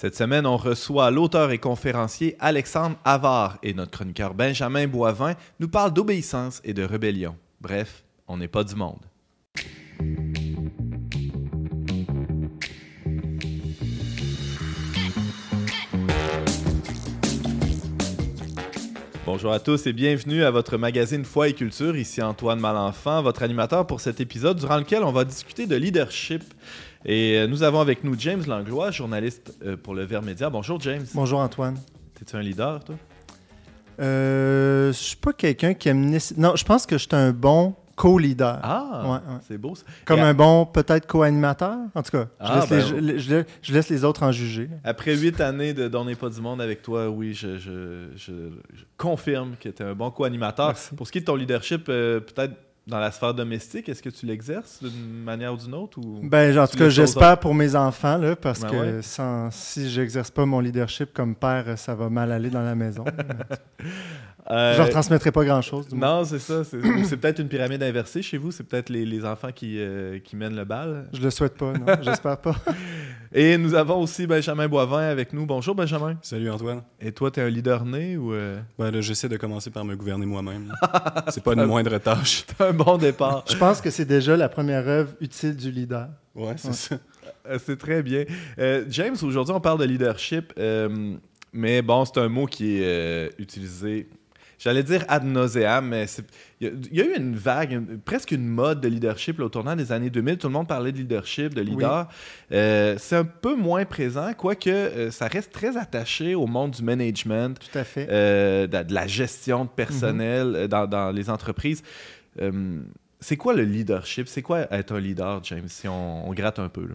Cette semaine, on reçoit l'auteur et conférencier Alexandre Havard et notre chroniqueur Benjamin Boivin nous parle d'obéissance et de rébellion. Bref, on n'est pas du monde. Bonjour à tous et bienvenue à votre magazine Foi et Culture. Ici Antoine Malenfant, votre animateur pour cet épisode durant lequel on va discuter de leadership. Et euh, nous avons avec nous James Langlois, journaliste euh, pour le Ver Média. Bonjour James. Bonjour Antoine. T'es-tu un leader, toi? Euh, je suis pas quelqu'un qui aime... Non, je pense que je suis un bon co-leader. Ah, Ouais, ouais. c'est beau ça. Comme un bon, peut-être, co-animateur. En tout cas, je, Ah, laisse ben, les, je- je laisse- je laisse les autres en juger. Après huit années de D'On n'est pas du monde avec toi, oui, je, confirme que tu es un bon co-animateur. Pour ce qui est de ton leadership, euh, peut-être dans la sphère domestique, est-ce que tu l'exerces d'une manière ou d'une autre? Ou... Ben, en tout cas, j'espère pour mes enfants, là, parce Ben que ouais. sans, si j'exerce pas mon leadership comme père, ça va mal aller dans la maison. Euh, Je leur transmettrai pas grand-chose. Non, c'est ça. C'est c'est peut-être une pyramide inversée chez vous. C'est peut-être les, les enfants qui, euh, qui mènent le bal. Je le souhaite pas, non. J'espère pas. Et nous avons aussi Benjamin Boivin avec nous. Bonjour Benjamin. Salut Antoine. Et toi, tu es un leader né ou euh, Ben là, j'essaie de commencer par me gouverner moi-même. C'est pas une moindre tâche. t'as un bon départ? Je pense que c'est déjà la première œuvre utile du leader. Ouais, c'est Ouais. ça. Euh, C'est très bien. Euh, James, aujourd'hui, on parle de leadership, euh, mais bon, c'est un mot qui est euh, utilisé, j'allais dire ad nauseam, mais il y, a- il y a eu une vague, une- presque une mode de leadership là, au tournant des années 2000. Tout le monde parlait de leadership, de leader. Euh, c'est un peu moins présent, quoique euh, ça reste très attaché au monde du management, Tout à fait. euh, de, de la gestion de personnel euh, dans, dans les entreprises. C'est quoi le leadership? C'est quoi être un leader, James, si on, on gratte un peu? là?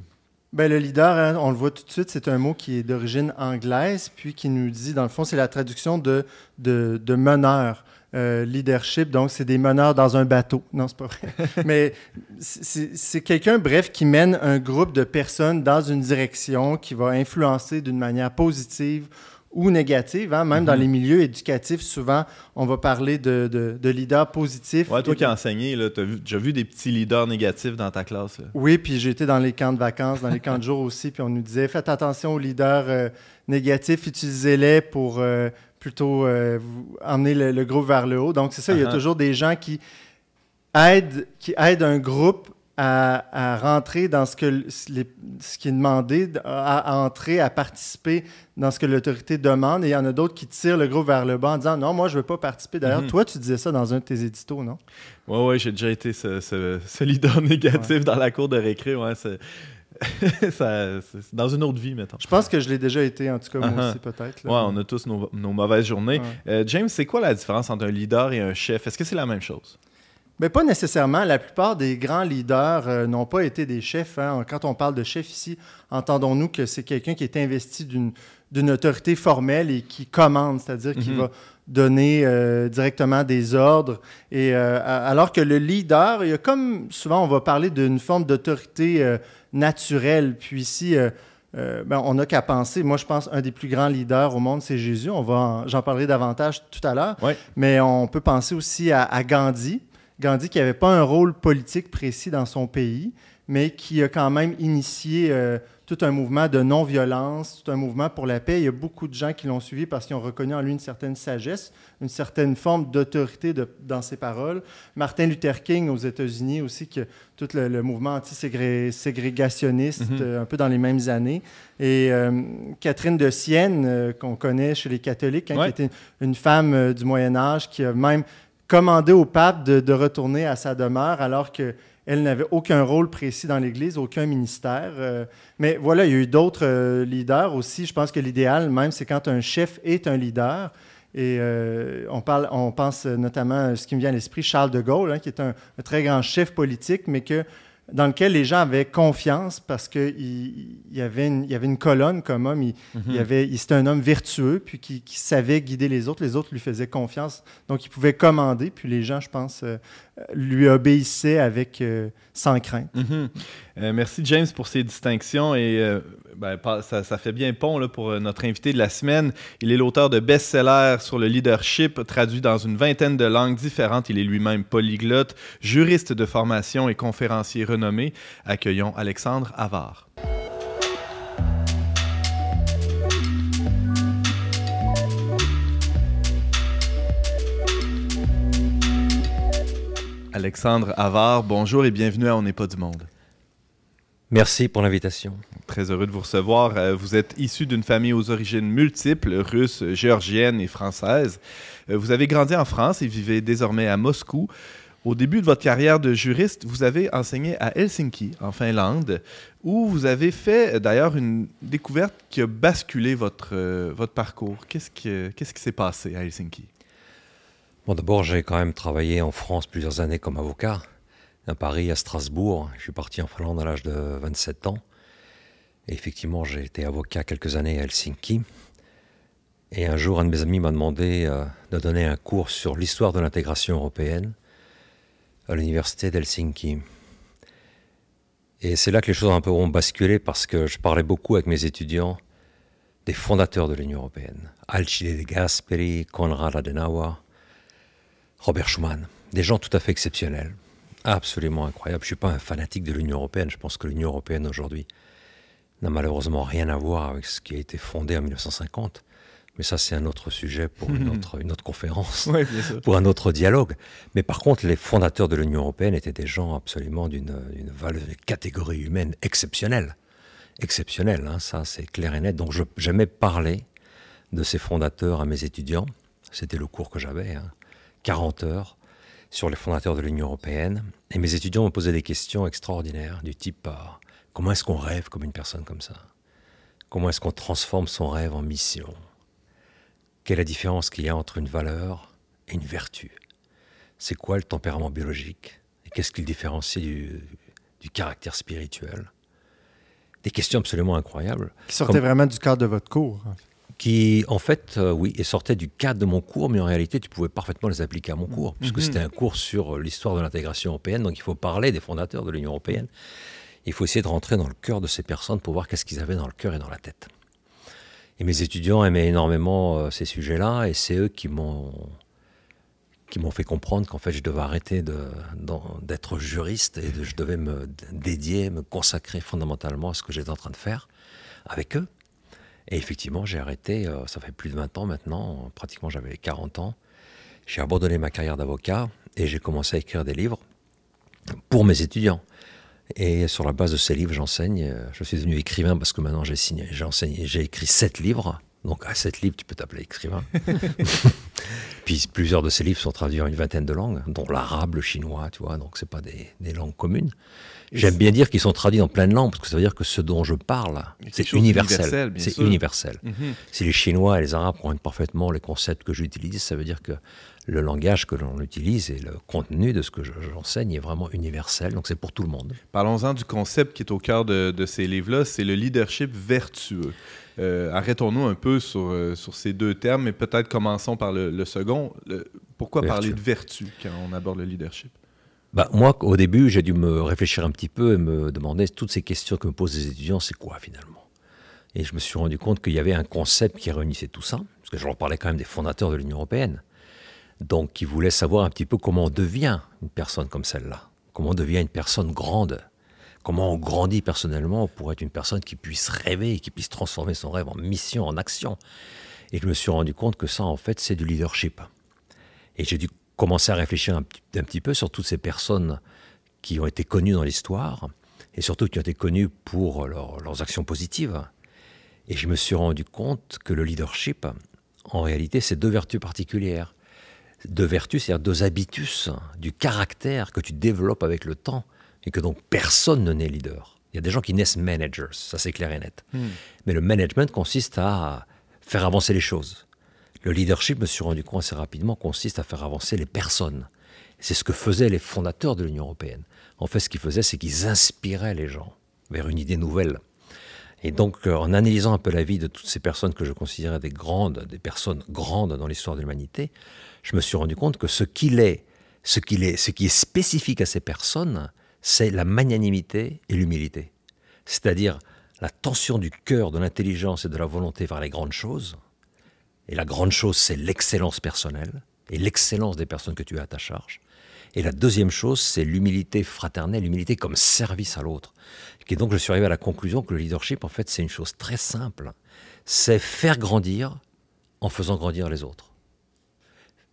Ben, le leader, hein, on le voit tout de suite, c'est un mot qui est d'origine anglaise, puis qui nous dit, dans le fond, c'est la traduction de, de, de meneur. Euh, leadership, donc c'est des meneurs dans un bateau. Non, c'est pas vrai. Mais c'est quelqu'un, bref, qui mène un groupe de personnes dans une direction qui va influencer d'une manière positive ou négative. hein. Même dans Mhm. les milieux éducatifs, souvent, on va parler de, de, de leaders positifs. Ouais, toi qui as enseigné, tu as déjà vu des petits leaders négatifs dans ta classe. là. Oui, puis j'ai été dans les camps de vacances, dans les camps de jour aussi, puis on nous disait faites attention aux leaders euh, négatifs, utilisez-les pour euh, plutôt euh, vous emmener le, le groupe vers le haut. Donc c'est ça, il y a Uh-huh. toujours des gens qui aident, qui aident un groupe à, à rentrer dans ce, que les- ce qui est demandé, à, à entrer, à participer dans ce que l'autorité demande. Et il y en a d'autres qui tirent le groupe vers le bas en disant non, moi je veux pas participer. D'ailleurs, Mhm. toi tu disais ça dans un de tes éditos, non? Ouais, ouais, j'ai déjà été ce, ce- ce leader négatif dans la cour de récré. Ouais, c'est- ça- dans une autre vie, mettons. Je pense que je l'ai déjà été, en tout cas moi Uh-huh. aussi peut-être. Ouais, on a tous nos, nos mauvaises journées. Ouais. Euh, James, c'est quoi la différence entre un leader et un chef? Est-ce que c'est la même chose? Mais pas nécessairement. La plupart des grands leaders euh, n'ont pas été des chefs. hein. Quand on parle de chef ici, entendons-nous que c'est quelqu'un qui est investi d'une autorité formelle et qui commande, c'est-à-dire qui Mhm. va donner euh, directement des ordres. Et euh, alors que le leader, il y a comme souvent on va parler d'une forme d'autorité naturelle. Puis ici, ben, on n'a qu'à penser. Moi, je pense un des plus grands leaders au monde, c'est Jésus. On va, en- j'en parlerai davantage tout à l'heure. Mais on peut penser aussi à, à Gandhi. Gandhi qui n'avait pas un rôle politique précis dans son pays, mais qui a quand même initié euh, tout un mouvement de non-violence, tout un mouvement pour la paix. Il y a beaucoup de gens qui l'ont suivi parce qu'ils ont reconnu en lui une certaine sagesse, une certaine forme d'autorité dans ses paroles. Martin Luther King aux États-Unis aussi, qui a tout le, le mouvement anti-ségrégationniste, Mhm. euh, un peu dans les mêmes années. Et euh, Catherine de Sienne, qu'on connaît chez les catholiques, hein, Ouais. qui était une, femme du Moyen Âge qui a même commandé au pape de, retourner à sa demeure alors qu'elle n'avait aucun rôle précis dans l'Église, aucun ministère. Euh, mais voilà, il y a eu d'autres euh, leaders aussi. Je pense que l'idéal, même, c'est quand un chef est un leader. Et euh, on, parle, on pense notamment à ce qui me vient à l'esprit, Charles de Gaulle, hein, qui est un très grand chef politique, mais que, dans lequel les gens avaient confiance parce qu'il il y, avait une- il y avait une colonne comme homme. Il, il, avait, il- c'était un homme vertueux, puis qui, qui savait guider les autres. Les autres lui faisaient confiance. Donc, il pouvait commander, puis les gens, je pense, euh, lui obéissaient avec, euh, sans crainte. Mhm. Euh, merci James pour ces distinctions et ben, ça, fait bien pont pour euh, notre invité de la semaine. Il est l'auteur de best-sellers sur le leadership, traduit dans une vingtaine de langues différentes. Il est lui-même polyglotte, juriste de formation et conférencier renommé. Accueillons Alexandre Avard. Alexandre Avard, bonjour et bienvenue à On n'est pas du monde. Merci pour l'invitation. Très heureux de vous recevoir. Euh, vous êtes issu d'une famille aux origines multiples, russes, géorgiennes et françaises. Euh, vous avez grandi en France et vivez désormais à Moscou. Au début de votre carrière de juriste, vous avez enseigné à Helsinki, en Finlande, où vous avez fait d'ailleurs une découverte qui a basculé votre, euh, votre parcours. Qu'est-ce qui, qu'est-ce qui s'est passé à Helsinki? Bon, d'abord, j'ai quand même travaillé en France plusieurs années comme avocat, à Paris, à Strasbourg. Je suis parti en Finlande à l'âge de 27 ans. Et effectivement, j'ai été avocat quelques années à Helsinki. Et un jour, un de mes amis m'a demandé euh, de donner un cours sur l'histoire de l'intégration européenne à l'université d'Helsinki. Et c'est là que les choses un peu ont basculé parce que je parlais beaucoup avec mes étudiants des fondateurs de l'Union européenne. Alcide de Gasperi, Konrad Adenauer, Robert Schuman. Des gens tout à fait exceptionnels, absolument incroyables. Je ne suis pas un fanatique de l'Union européenne. Je pense que l'Union européenne aujourd'hui n'a malheureusement rien à voir avec ce qui a été fondé en 1950. Mais ça, c'est un autre sujet pour une autre, une autre conférence, pour un autre dialogue. Mais par contre, les fondateurs de l'Union européenne étaient des gens absolument d'une valeur, catégorie humaine exceptionnelle. Exceptionnelle, hein, ça c'est clair et net. Donc j'aimais parler de ces fondateurs à mes étudiants. C'était le cours que j'avais, 40 hein. heures, sur les fondateurs de l'Union européenne. Et mes étudiants me posaient des questions extraordinaires, du type euh, comment est-ce qu'on rêve comme une personne comme ça? Comment est-ce qu'on transforme son rêve en mission? Quelle est la différence qu'il y a entre une valeur et une vertu? C'est quoi le tempérament biologique? Et qu'est-ce qu'il différencie du, caractère spirituel? Des questions absolument incroyables. Qui sortaient vraiment du cadre de votre cours qui, en fait, euh, oui, et sortaient du cadre de mon cours, mais en réalité, tu pouvais parfaitement les appliquer à mon cours, puisque mhm. c'était un cours sur l'histoire de l'intégration européenne, donc il faut parler des fondateurs de l'Union européenne. Il faut essayer de rentrer dans le cœur de ces personnes pour voir qu'est-ce qu'ils avaient dans le cœur et dans la tête. Et mes étudiants aimaient énormément euh, ces sujets-là, et c'est eux qui m'ont qui m'ont fait comprendre qu'en fait je devais arrêter d'être juriste et je devais me dédier, me consacrer fondamentalement à ce que j'étais en train de faire avec eux. Et effectivement, j'ai arrêté, euh, ça fait plus de 20 ans maintenant, pratiquement j'avais 40 ans. J'ai abandonné ma carrière d'avocat et j'ai commencé à écrire des livres pour mes étudiants. Et sur la base de ces livres, j'enseigne. Je suis devenu écrivain parce que maintenant j'ai signé, j'ai j'ai écrit sept livres. Donc à sept livres, tu peux t'appeler écrivain. Puis plusieurs de ces livres sont traduits en une vingtaine de langues, dont l'arabe, le chinois, tu vois. Donc c'est pas des, des, langues communes. J'aime bien dire qu'ils sont traduits en plein de langues parce que ça veut dire que ce dont je parle, c'est universel. C'est universel. Mhm. Si les Chinois et les Arabes comprennent parfaitement les concepts que j'utilise, ça veut dire que le langage que l'on utilise et le contenu de ce que j'enseigne est vraiment universel, donc c'est pour tout le monde. Parlons-en du concept qui est au cœur de, ces livres-là, c'est le leadership vertueux. Euh, arrêtons-nous un peu sur, euh, sur ces deux termes, mais peut-être commençons par le, second. pourquoi parler de vertu quand on aborde le leadership? Bah, moi, au début, j'ai dû me réfléchir un petit peu et me demander toutes ces questions que me posent les étudiants, c'est quoi finalement? Et je me suis rendu compte qu'il y avait un concept qui réunissait tout ça, parce que je leur parlais quand même des fondateurs de l'Union européenne. Donc, qui voulait savoir un petit peu comment on devient une personne comme celle-là, comment on devient une personne grande, comment on grandit personnellement pour être une personne qui puisse rêver, qui puisse transformer son rêve en mission, en action. Et je me suis rendu compte que ça, en fait, c'est du leadership. Et j'ai dû commencer à réfléchir un, petit peu sur toutes ces personnes qui ont été connues dans l'histoire, et surtout qui ont été connues pour leurs actions positives. Et je me suis rendu compte que le leadership, en réalité, c'est deux vertus particulières de vertus, c'est-à-dire deux habitus, du caractère que tu développes avec le temps et que donc personne ne naît leader. Il y a des gens qui naissent managers, ça c'est clair et net. Hmm. Mais le management consiste à faire avancer les choses. Le leadership, me suis rendu compte assez rapidement, consiste à faire avancer les personnes. C'est ce que faisaient les fondateurs de l'Union européenne. En fait, ce qu'ils faisaient, c'est qu'ils inspiraient les gens vers une idée nouvelle. Et donc, euh, en analysant un peu la vie de toutes ces personnes que je considérais des grandes, des personnes grandes dans l'histoire de l'humanité, je me suis rendu compte que ce qu'il est, ce qu'il est, ce qui est spécifique à ces personnes, c'est la magnanimité et l'humilité. C'est-à-dire la tension du cœur, de l'intelligence et de la volonté vers les grandes choses. Et la grande chose, c'est l'excellence personnelle et l'excellence des personnes que tu as à ta charge. Et la deuxième chose, c'est l'humilité fraternelle, l'humilité comme service à l'autre. Et donc, je suis arrivé à la conclusion que le leadership, en fait, c'est une chose très simple. C'est faire grandir en faisant grandir les autres.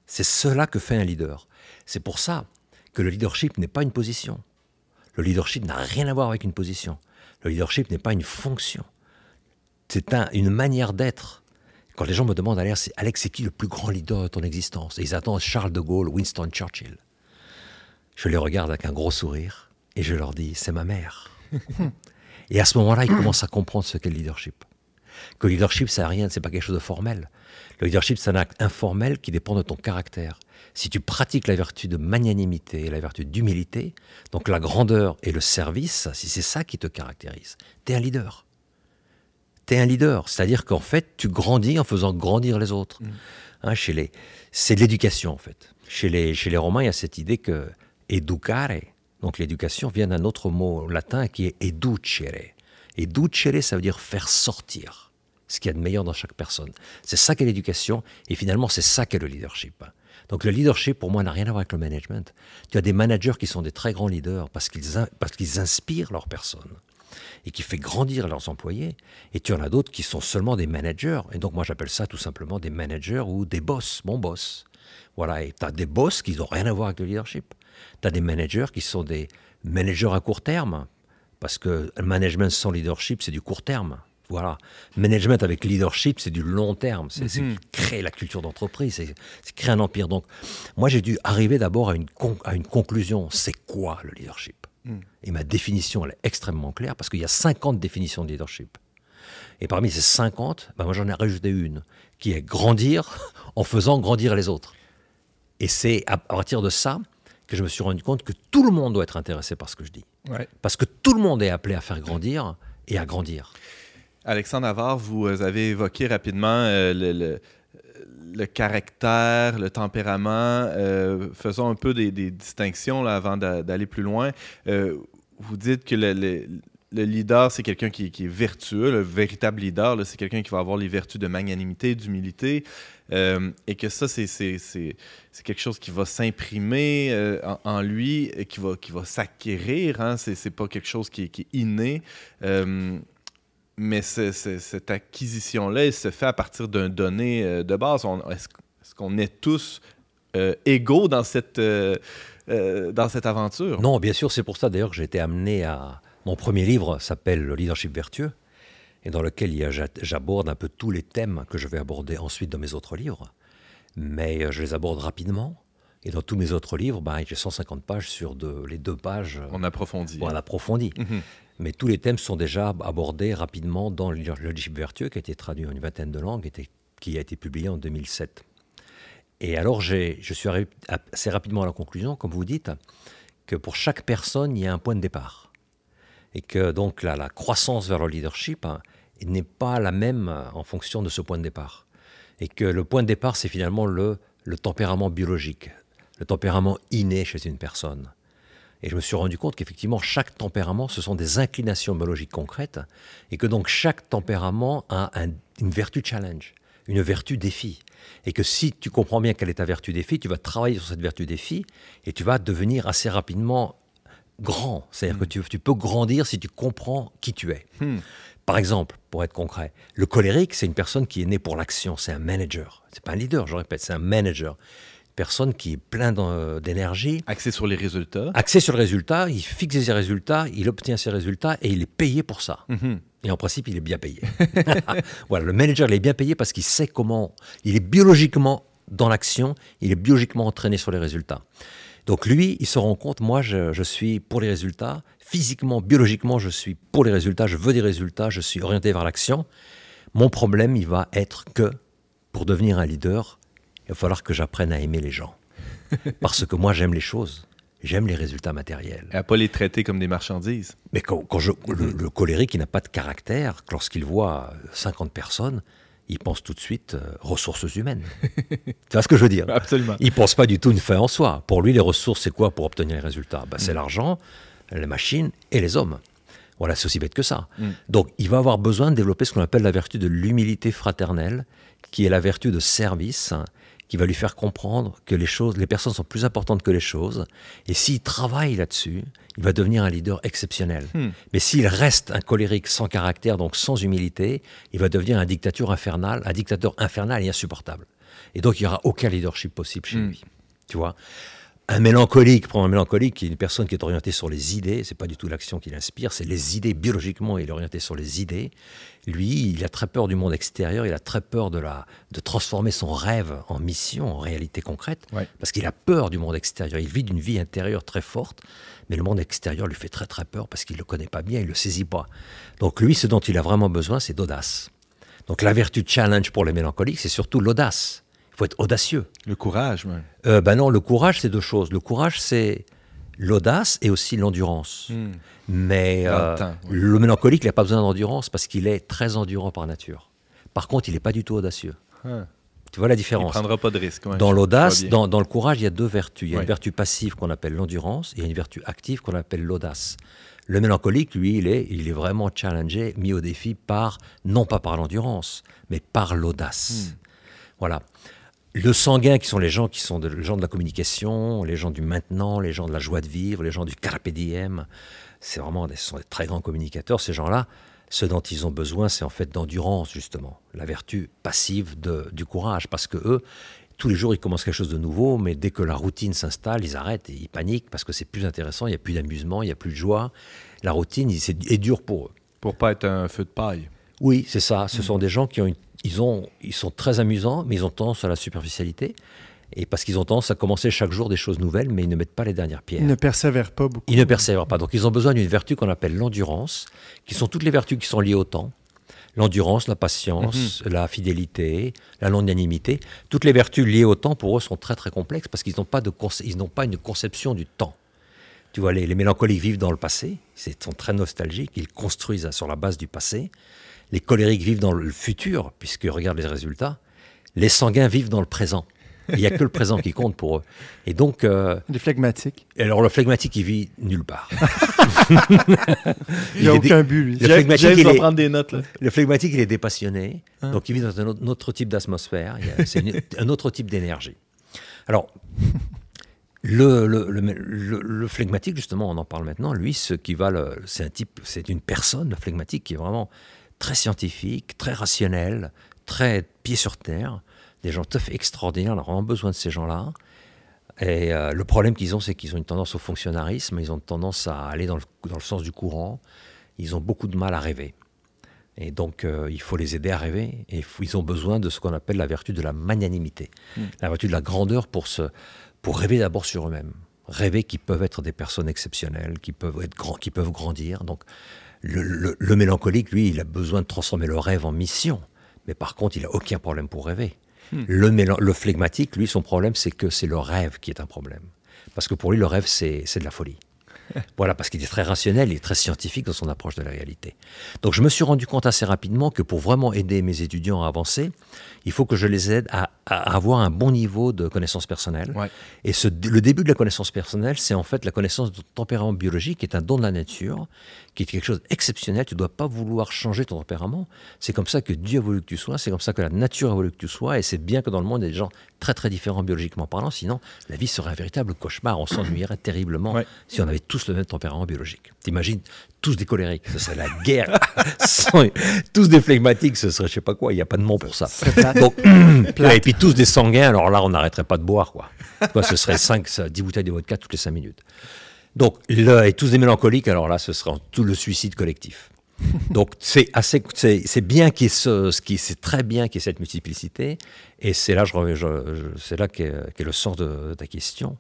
C'est cela que fait un leader. C'est pour ça que le leadership n'est pas une position. Le leadership n'a rien à voir avec une position. Le leadership n'est pas une fonction. C'est un, une manière d'être. Quand les gens me demandent, Alex, Alex, c'est qui le plus grand leader de ton existence? Et ils attendent Charles de Gaulle, Winston Churchill. Je les regarde avec un gros sourire et je leur dis, c'est ma mère. et à ce moment-là, ils commencent à comprendre ce qu'est le leadership. Que le leadership, c'est rien, c'est pas quelque chose de formel. Le leadership, c'est un acte informel qui dépend de ton caractère. Si tu pratiques la vertu de magnanimité et la vertu d'humilité, donc la grandeur et le service, si c'est ça qui te caractérise, tu es un leader. Tu es un leader, c'est-à-dire qu'en fait, tu grandis en faisant grandir les autres. Hein, chez les, c'est de l'éducation en fait. Chez les, chez les Romains, il y a cette idée que educare, donc l'éducation, vient d'un autre mot latin qui est educere. Educere, ça veut dire faire sortir ce qu'il y a de meilleur dans chaque personne. C'est ça qu'est l'éducation, et finalement, c'est ça qu'est le leadership. Donc le leadership, pour moi, n'a rien à voir avec le management. Tu as des managers qui sont des très grands leaders parce qu'ils, inspirent leurs personnes et qui fait grandir leurs employés. Et tu en as d'autres qui sont seulement des managers. Et donc moi, j'appelle ça tout simplement des managers ou des boss, mon boss. Voilà, et tu as des boss qui n'ont rien à voir avec le leadership. Tu as des managers qui sont des managers à court terme, parce que le management sans leadership, c'est du court terme. Voilà. Management avec leadership, c'est du long terme. C'est c'est créer la culture d'entreprise, c'est créer un empire. Donc, moi, j'ai dû arriver d'abord à, une con- à une conclusion. C'est quoi le leadership? Et ma définition, elle est extrêmement claire, parce qu'il y a 50 définitions de leadership. Et parmi ces 50, ben moi j'en ai rajouté une, qui est grandir en faisant grandir les autres. Et c'est à partir de ça que je me suis rendu compte que tout le monde doit être intéressé par ce que je dis. Ouais. Parce que tout le monde est appelé à faire grandir et à grandir. Alexandre Navarre, vous euh, avez évoqué rapidement euh, le, caractère, le tempérament. euh, faisons un peu des, distinctions avant d'a- d'aller plus loin. Vous dites que le, le- le leader, c'est quelqu'un qui, est vertueux. Le véritable leader, c'est quelqu'un qui va avoir les vertus de magnanimité, d'humilité. et que ça, c'est- quelque chose qui va s'imprimer en, lui, et qui va, s'acquérir. Hein? C'est pas quelque chose qui est inné. Mais ce- ce- cette acquisition-là, elle se fait à partir d'un donné euh, de base. Est-ce qu'on est tous euh, égaux dans cette, euh, dans cette aventure? Non, bien sûr, c'est pour ça d'ailleurs que j'ai été amené à... Mon premier livre s'appelle Le leadership vertueux, et dans lequel j'aborde un peu tous les thèmes que je vais aborder ensuite dans mes autres livres. Mais je les aborde rapidement. Et dans tous mes autres livres, ben, j'ai 150 pages sur de- les deux pages. euh, On approfondit. Bon, on approfondit. Mhm. Mais tous les thèmes sont déjà abordés rapidement dans le leadership vertueux, qui a été traduit en une vingtaine de langues, et qui a été publié en 2007. Et alors, je suis arrivé assez rapidement à la conclusion, comme vous dites, que pour chaque personne, il y a un point de départ. Et que donc la, la croissance vers le leadership hein, n'est pas la même euh, en fonction de ce point de départ. Et que le point de départ, c'est finalement le, le tempérament biologique, le tempérament inné chez une personne. Et je me suis rendu compte qu'effectivement, chaque tempérament, ce sont des inclinations biologiques concrètes, et que donc chaque tempérament a un- une vertu challenge, une vertu défi. Et que si tu comprends bien quelle est ta vertu défi, tu vas travailler sur cette vertu défi, et tu vas devenir assez rapidement grand. C'est-à-dire que tu, tu peux grandir si tu comprends qui tu es. Hmm. Par exemple, pour être concret, le colérique, c'est une personne qui est née pour l'action, c'est un manager. C'est pas un leader, je répète, c'est un manager. Personne qui est plein d'en- d'énergie, Axé sur les résultats. axé sur le résultat, il fixe ses résultats, il obtient ses résultats et il est payé pour ça. Mhm. Et en principe, il est bien payé. voilà, le manager, il est bien payé parce qu'il sait comment. Il est biologiquement dans l'action, il est biologiquement entraîné sur les résultats. Donc lui, il se rend compte, moi, je, je suis pour les résultats. Physiquement, biologiquement, je suis pour les résultats, je veux des résultats, je suis orienté vers l'action. Mon problème, il va être que, pour devenir un leader, il va falloir que j'apprenne à aimer les gens. Parce que moi, j'aime les choses. J'aime les résultats matériels. À pas les traiter comme des marchandises. Mais quand, quand je, le, le colérique, il n'a pas de caractère. Lorsqu'il voit euh, 50 personnes, il pense tout de suite euh, ressources humaines. tu vois ce que je veux dire? Absolument. Il pense pas du tout une fin en soi. Pour lui, les ressources, c'est quoi pour obtenir les résultats? Ben, C'est l'argent, les machines et les hommes. Voilà, c'est aussi bête que ça. Mm. Donc, il va avoir besoin de développer ce qu'on appelle la vertu de l'humilité fraternelle, qui est la vertu de service, qui va lui faire comprendre que les choses, les personnes sont plus importantes que les choses. Et s'il travaille là-dessus, il va devenir un leader exceptionnel. Hmm. Mais s'il reste un colérique sans caractère, donc sans humilité, il va devenir un dictateur infernal, un dictateur infernal et insupportable. Et donc, il n'y aura aucun leadership possible chez Hmm. lui. Tu vois? Un mélancolique, prend un mélancolique qui est une personne qui est orientée sur les idées, c'est pas du tout l'action qui l'inspire, c'est les idées biologiquement, il est orienté sur les idées. Lui, il a très peur du monde extérieur, il a très peur de, la, de transformer son rêve en mission, en réalité concrète, Ouais. parce qu'il a peur du monde extérieur. Il vit d'une vie intérieure très forte, mais le monde extérieur lui fait très très peur parce qu'il ne le connaît pas bien, il ne le saisit pas. Donc lui, ce dont il a vraiment besoin, c'est d'audace. Donc la vertu challenge pour les mélancoliques, c'est surtout l'audace. Il faut être audacieux. Le courage, même. Euh, ben non, le courage, c'est deux choses. Le courage, c'est l'audace et aussi l'endurance. Hmm. Mais euh, oui. le mélancolique, il n'a pas besoin d'endurance parce qu'il est très endurant par nature. Par contre, il n'est pas du tout audacieux. Tu vois la Il différence prendra pas de risque. ouais, Dans l'audace, dans, dans le courage, il y a deux vertus. Il y a une vertu passive qu'on appelle l'endurance et il y a une vertu active qu'on appelle l'audace. Le mélancolique, lui, il est, il est vraiment challengé, mis au défi par, non pas par l'endurance, mais par l'audace. Voilà. Le sanguin, qui sont les gens qui sont de, les gens de la communication, les gens du maintenant, les gens de la joie de vivre, les gens du carpe diem, c'est vraiment ce sont des très grands communicateurs, ces gens-là. Ce dont ils ont besoin, c'est en fait d'endurance, justement, la vertu passive du courage, parce que eux, tous les jours, ils commencent quelque chose de nouveau, mais dès que la routine s'installe, ils arrêtent et ils paniquent parce que c'est plus intéressant, il n'y a plus d'amusement, il n'y a plus de joie. La routine, est dure pour eux. Pour pas être un feu de paille. Oui, c'est ça. Mm. Ce sont des gens qui ont, une- ils ont, ils sont très amusants, mais ils ont tendance à la superficialité, et parce qu'ils ont tendance à commencer chaque jour des choses nouvelles, mais ils ne mettent pas les dernières pierres. Il ne persévère pas beaucoup. Ils ne persévèrent pas. Donc ils ont besoin d'une vertu qu'on appelle l'endurance, qui sont toutes les vertus qui sont liées au temps. L'endurance, la patience, la fidélité, la longanimité. Toutes les vertus liées au temps, pour eux, sont très très complexes parce qu'ils n'ont pas, de conce- ils n'ont pas une conception du temps. Tu vois, les, les mélancoliques vivent dans le passé, ils sont très nostalgiques, ils construisent sur la base du passé. Les colériques vivent dans le futur, puisque regarde les résultats. Les sanguins vivent dans le présent. Il n'y a que le présent qui compte pour eux. Et donc, euh, Des phlegmatiques. et alors le phlegmatique, il vit nulle part. Il n'a est aucun but, lui. Le phlegmatique, il est- prendre des notes. Là. Le phlegmatique, il est dépassionné, Hein. donc il vit dans un autre, un autre type d'atmosphère, a- c'est un autre type d'énergie. Alors, le, le, le- le- le phlegmatique, justement, on en parle maintenant, lui, ce qui va, le- c'est un type, c'est une personne, le phlegmatique, qui est vraiment très scientifique, très rationnel, très pied sur terre, des gens fait extraordinaires, on a vraiment besoin de ces gens-là. Et euh, le problème qu'ils ont, c'est qu'ils ont une tendance au fonctionnalisme, ils ont tendance à aller dans le, dans le sens du courant, ils ont beaucoup de mal à rêver. Et donc, euh, il faut les aider à rêver. Et faut- ils ont besoin de ce qu'on appelle la vertu de la magnanimité, la vertu de la grandeur pour, se, pour rêver d'abord sur eux-mêmes. Rêver qu'ils peuvent être des personnes exceptionnelles, qui peuvent, être grands, qui peuvent grandir. Donc, le, le- le mélancolique, lui, il a besoin de transformer le rêve en mission. Mais par contre, il n'a aucun problème pour rêver. Le, mélan- le phlegmatique, lui, son problème, c'est que c'est le rêve qui est un problème. Parce que pour lui, le rêve, c'est de la folie. Voilà, parce qu'il est très rationnel, il est très scientifique dans son approche de la réalité. Donc je me suis rendu compte assez rapidement que pour vraiment aider mes étudiants à avancer, il faut que je les aide à, à avoir un bon niveau de connaissance personnelle. Ouais. Et ce, le début de la connaissance personnelle, c'est en fait la connaissance de tempérament biologique, qui est un don de la nature, qui est quelque chose d'exceptionnel. Tu ne dois pas vouloir changer ton tempérament. C'est comme ça que Dieu a voulu que tu sois, c'est comme ça que la nature a voulu que tu sois, et c'est bien que dans le monde, il y a des gens très très différents biologiquement parlant, sinon la vie serait un véritable cauchemar, on s'ennuierait terriblement Ouais. si on avait tous le même tempérament biologique. T'imagines, tous des colériques, ce serait la guerre. Sans- tous des phlegmatiques, ce serait je sais pas quoi, il n'y a pas de nom pour ça. Donc, et puis tous des sanguins, alors là, on n'arrêterait pas de boire, quoi. Ce serait 5, 10 bouteilles de vodka toutes les 5 minutes. Donc, là, et tous des mélancoliques, alors là, ce serait tout le suicide collectif. Donc, c'est assez, c'est bien qu'il y ait ce, qui, c'est très bien qu'il y ait cette multiplicité. Et c'est là, je, je- je- c'est là qu'est le sens de, de ta question.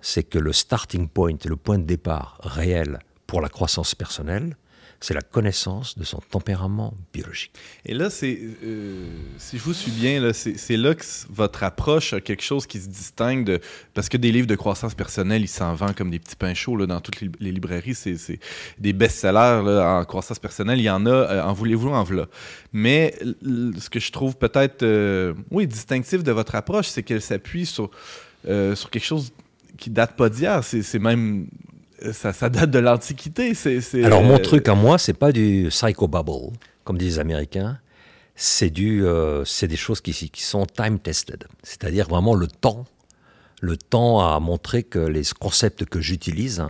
C'est que le starting point, le point de départ réel pour la croissance personnelle, c'est la connaissance de son tempérament biologique. Et là, euh, si je vous suis bien, c'est, là que votre approche a quelque chose qui se distingue de. Parce que des livres de croissance personnelle, ils s'en vendent comme des petits pains chauds dans toutes les, librairies. C'est, des best-sellers en croissance personnelle. Il y en a, euh, en voulez-vous, en voilà. Mais ce que je trouve peut-être, euh, oui, distinctif de votre approche, c'est qu'elle s'appuie sur, sur quelque chose qui date pas d'hier. C'est même. Euh, Ça, ça date de l'Antiquité. Alors mon euh, truc à moi, c'est pas du psychobabble, comme disent les Américains. C'est du, euh, c'est des choses qui, qui sont time tested. C'est-à-dire vraiment le temps. Le temps a montré que les concepts que j'utilise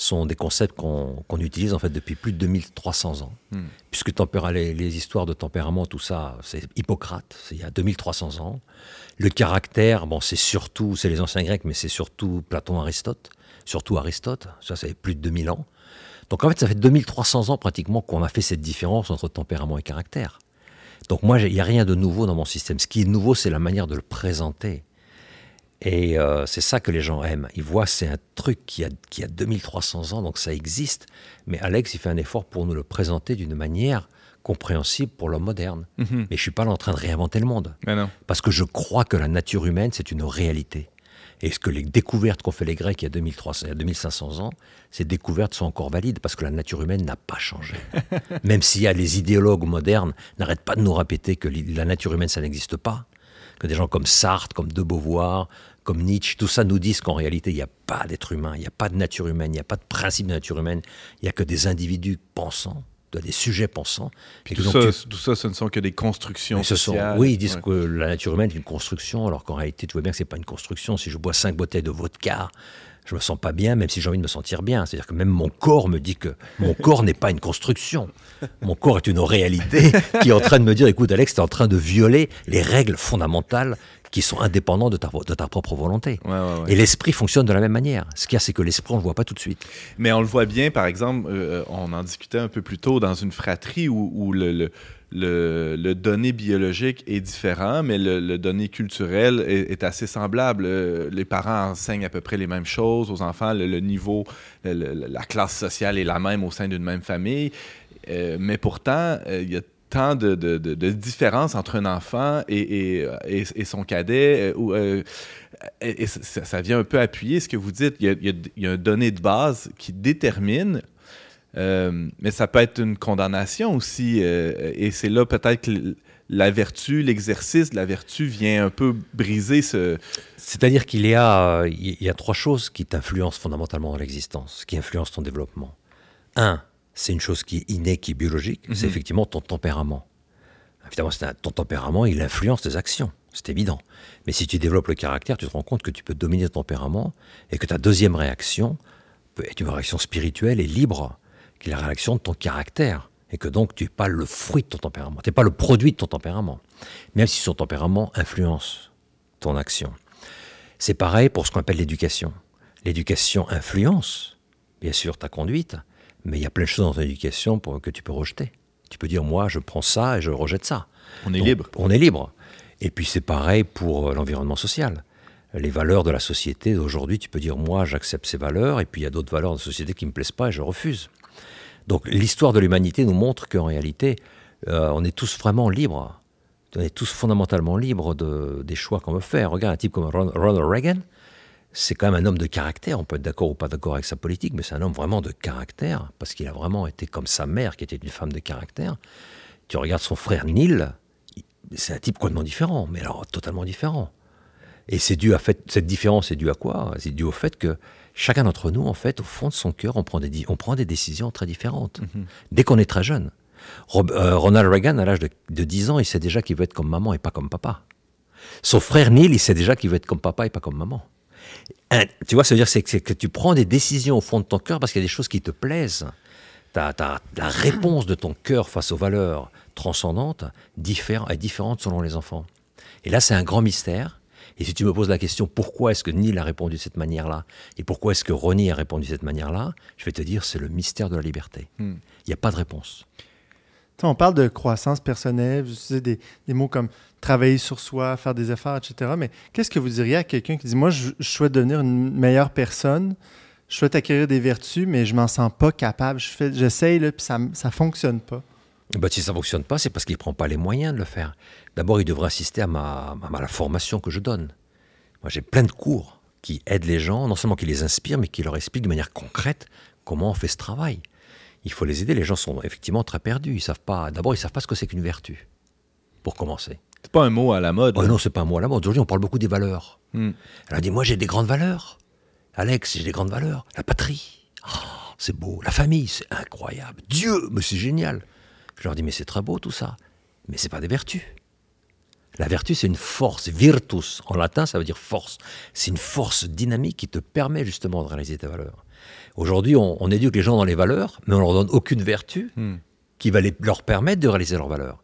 sont des concepts qu'on utilise en fait depuis plus de 2300 ans. Hmm. Puisque les, les histoires de tempérament, tout ça, c'est Hippocrate, c'est il y a 2300 ans. Le caractère, bon, c'est surtout, c'est les anciens grecs, mais c'est surtout Platon, Aristote, surtout Aristote, ça, c'est plus de 2000 ans. Donc en fait, ça fait 2300 ans pratiquement qu'on a fait cette différence entre tempérament et caractère. Donc moi, il n'y a rien de nouveau dans mon système. Ce qui est nouveau, c'est la manière de le présenter. Et euh, c'est ça que les gens aiment. Ils voient c'est un truc qui a, qui a 2300 ans, donc ça existe. Mais Alex, il fait un effort pour nous le présenter d'une manière compréhensible pour l'homme moderne. Mhm. Mais je suis pas là en train de réinventer le monde. Mais non. Parce que je crois que la nature humaine, c'est une réalité. Et ce que les découvertes qu'ont fait les Grecs il y a 2300, il y a 2500 ans, ces découvertes sont encore valides parce que la nature humaine n'a pas changé. Même s'il y a les idéologues modernes n'arrêtent pas de nous répéter que la nature humaine, ça n'existe pas. Que des gens comme Sartre, comme De Beauvoir, comme Nietzsche, tout ça nous disent qu'en réalité, il n'y a pas d'être humain, il n'y a pas de nature humaine, il n'y a pas de principe de nature humaine, il n'y a que des individus pensants, des sujets pensants. Puis Et que tout, donc ça, tu- tout ça, ce ne sont que des constructions ce sont- oui, ils disent Ouais. que la nature humaine est une construction, alors qu'en réalité, tu vois bien que c'est pas une construction. Si je bois cinq bouteilles de vodka, je me sens pas bien, même si j'ai envie de me sentir bien. C'est-à-dire que même mon corps me dit que mon corps n'est pas une construction. Mon corps est une réalité qui est en train de me dire, écoute, Alex, tu es en train de violer les règles fondamentales qui sont indépendantes de ta, de ta propre volonté. Ouais, ouais, ouais. Et l'esprit fonctionne de la même manière. Ce qu'il y a, c'est que l'esprit, on le voit pas tout de suite. Mais on le voit bien, par exemple, euh, on en discutait un peu plus tôt dans une fratrie où, où le, le, le, le donné biologique est différent, mais le, donné culturel est, est assez semblable. Euh, Les parents enseignent à peu près les mêmes choses aux enfants, le, niveau, la classe sociale est la même au sein d'une même famille. Euh, mais pourtant, euh, il y a tant de, de, différences entre un enfant et, et son cadet. euh, ou, euh, et, ça, vient un peu appuyer ce que vous dites. Il y a, il y a- il y a un donné de base qui détermine, euh, mais ça peut être une condamnation aussi. euh, et c'est là peut-être que la vertu, l'exercice de la vertu vient un peu briser ce... C'est-à-dire qu'il y a, euh, y a trois choses qui t'influencent fondamentalement dans l'existence, qui influencent ton développement. Un, c'est une chose qui est innée, qui est biologique, c'est Mhm. effectivement ton tempérament. Évidemment, c'est un- ton tempérament, il influence tes actions, c'est évident. Mais si tu développes le caractère, tu te rends compte que tu peux dominer ton tempérament et que ta deuxième réaction peut être une réaction spirituelle et libre, qui est la réaction de ton caractère. Et que donc tu n'es pas le fruit de ton tempérament, tu n'es pas le produit de ton tempérament. Même si son tempérament influence ton action. C'est pareil pour ce qu'on appelle l'éducation. L'éducation influence, bien sûr, ta conduite, mais il y a plein de choses dans ton éducation pour, que tu peux rejeter. Tu peux dire, moi, je prends ça et je rejette ça. On est Donc, libre. On est libre. Et puis c'est pareil pour euh, l'environnement social. Les valeurs de la société d'aujourd'hui, tu peux dire, moi, j'accepte ces valeurs, et puis il y a d'autres valeurs de la société qui ne me plaisent pas et je refuse. Donc l'histoire de l'humanité nous montre qu'en réalité, euh, on est tous vraiment libres. On est tous fondamentalement libres de, des choix qu'on veut faire. Regarde un type comme Ron- Ronald Reagan, c'est quand même un homme de caractère. On peut être d'accord ou pas d'accord avec sa politique, mais c'est un homme vraiment de caractère, parce qu'il a vraiment été comme sa mère, qui était une femme de caractère. Tu regardes son frère Neil, il- c'est un type complètement différent, mais alors totalement différent. Et c'est dû à fait, cette différence est due à quoi? C'est dû au fait que chacun d'entre nous, en fait, au fond de son cœur, on prend des, on prend des décisions très différentes. Dès qu'on est très jeune. Rob- euh, Ronald Reagan, à l'âge de, de 10 ans, il sait déjà qu'il veut être comme maman et pas comme papa. Son frère Neil, il sait déjà qu'il veut être comme papa et pas comme maman. Un- tu vois, ça veut dire c'est que, c'est que tu prends des décisions au fond de ton cœur parce qu'il y a des choses qui te plaisent. T'as- t'as- la réponse de ton cœur face aux valeurs transcendantes diffère- est différente selon les enfants. Et là, c'est un grand mystère. Et si tu me poses la question pourquoi est-ce que Neil a répondu de cette manière-là et pourquoi est-ce que Ronnie a répondu de cette manière-là, je vais te dire c'est le mystère de la liberté. Il Hmm. n'y a pas de réponse. On parle de croissance personnelle, vous utilisez des, des mots comme travailler sur soi, faire des efforts, etc. Mais qu'est-ce que vous diriez à quelqu'un qui dit Moi, je, souhaite devenir une meilleure personne, je souhaite acquérir des vertus, mais je m'en sens pas capable. J'essaye, puis ça ne fonctionne pas? Bah, si ça ne fonctionne pas, c'est parce qu'il ne prend pas les moyens de le faire. D'abord, il devrait assister à, ma, à la formation que je donne. Moi, j'ai plein de cours qui aident les gens, non seulement qui les inspirent, mais qui leur expliquent de manière concrète comment on fait ce travail. Il faut les aider. Les gens sont effectivement très perdus. Ils savent pas. D'abord, ils savent pas ce que c'est qu'une vertu. Pour commencer. C'est pas un mot à la mode. Oh non, c'est pas un mot à la mode. Aujourd'hui, on parle beaucoup des valeurs. Hmm. Elle a dit Moi, j'ai des grandes valeurs. Alex, j'ai des grandes valeurs. La patrie, oh, c'est beau. La famille, c'est incroyable. Dieu, mais c'est génial. Je leur dis Mais c'est très beau tout ça. Mais c'est pas des vertus. La vertu, c'est une force. Virtus, en latin, ça veut dire force. C'est une force dynamique qui te permet justement de réaliser tes valeurs. Aujourd'hui, on, on éduque les gens dans les valeurs, mais on leur donne aucune vertu Hmm. qui va les- leur permettre de réaliser leurs valeurs.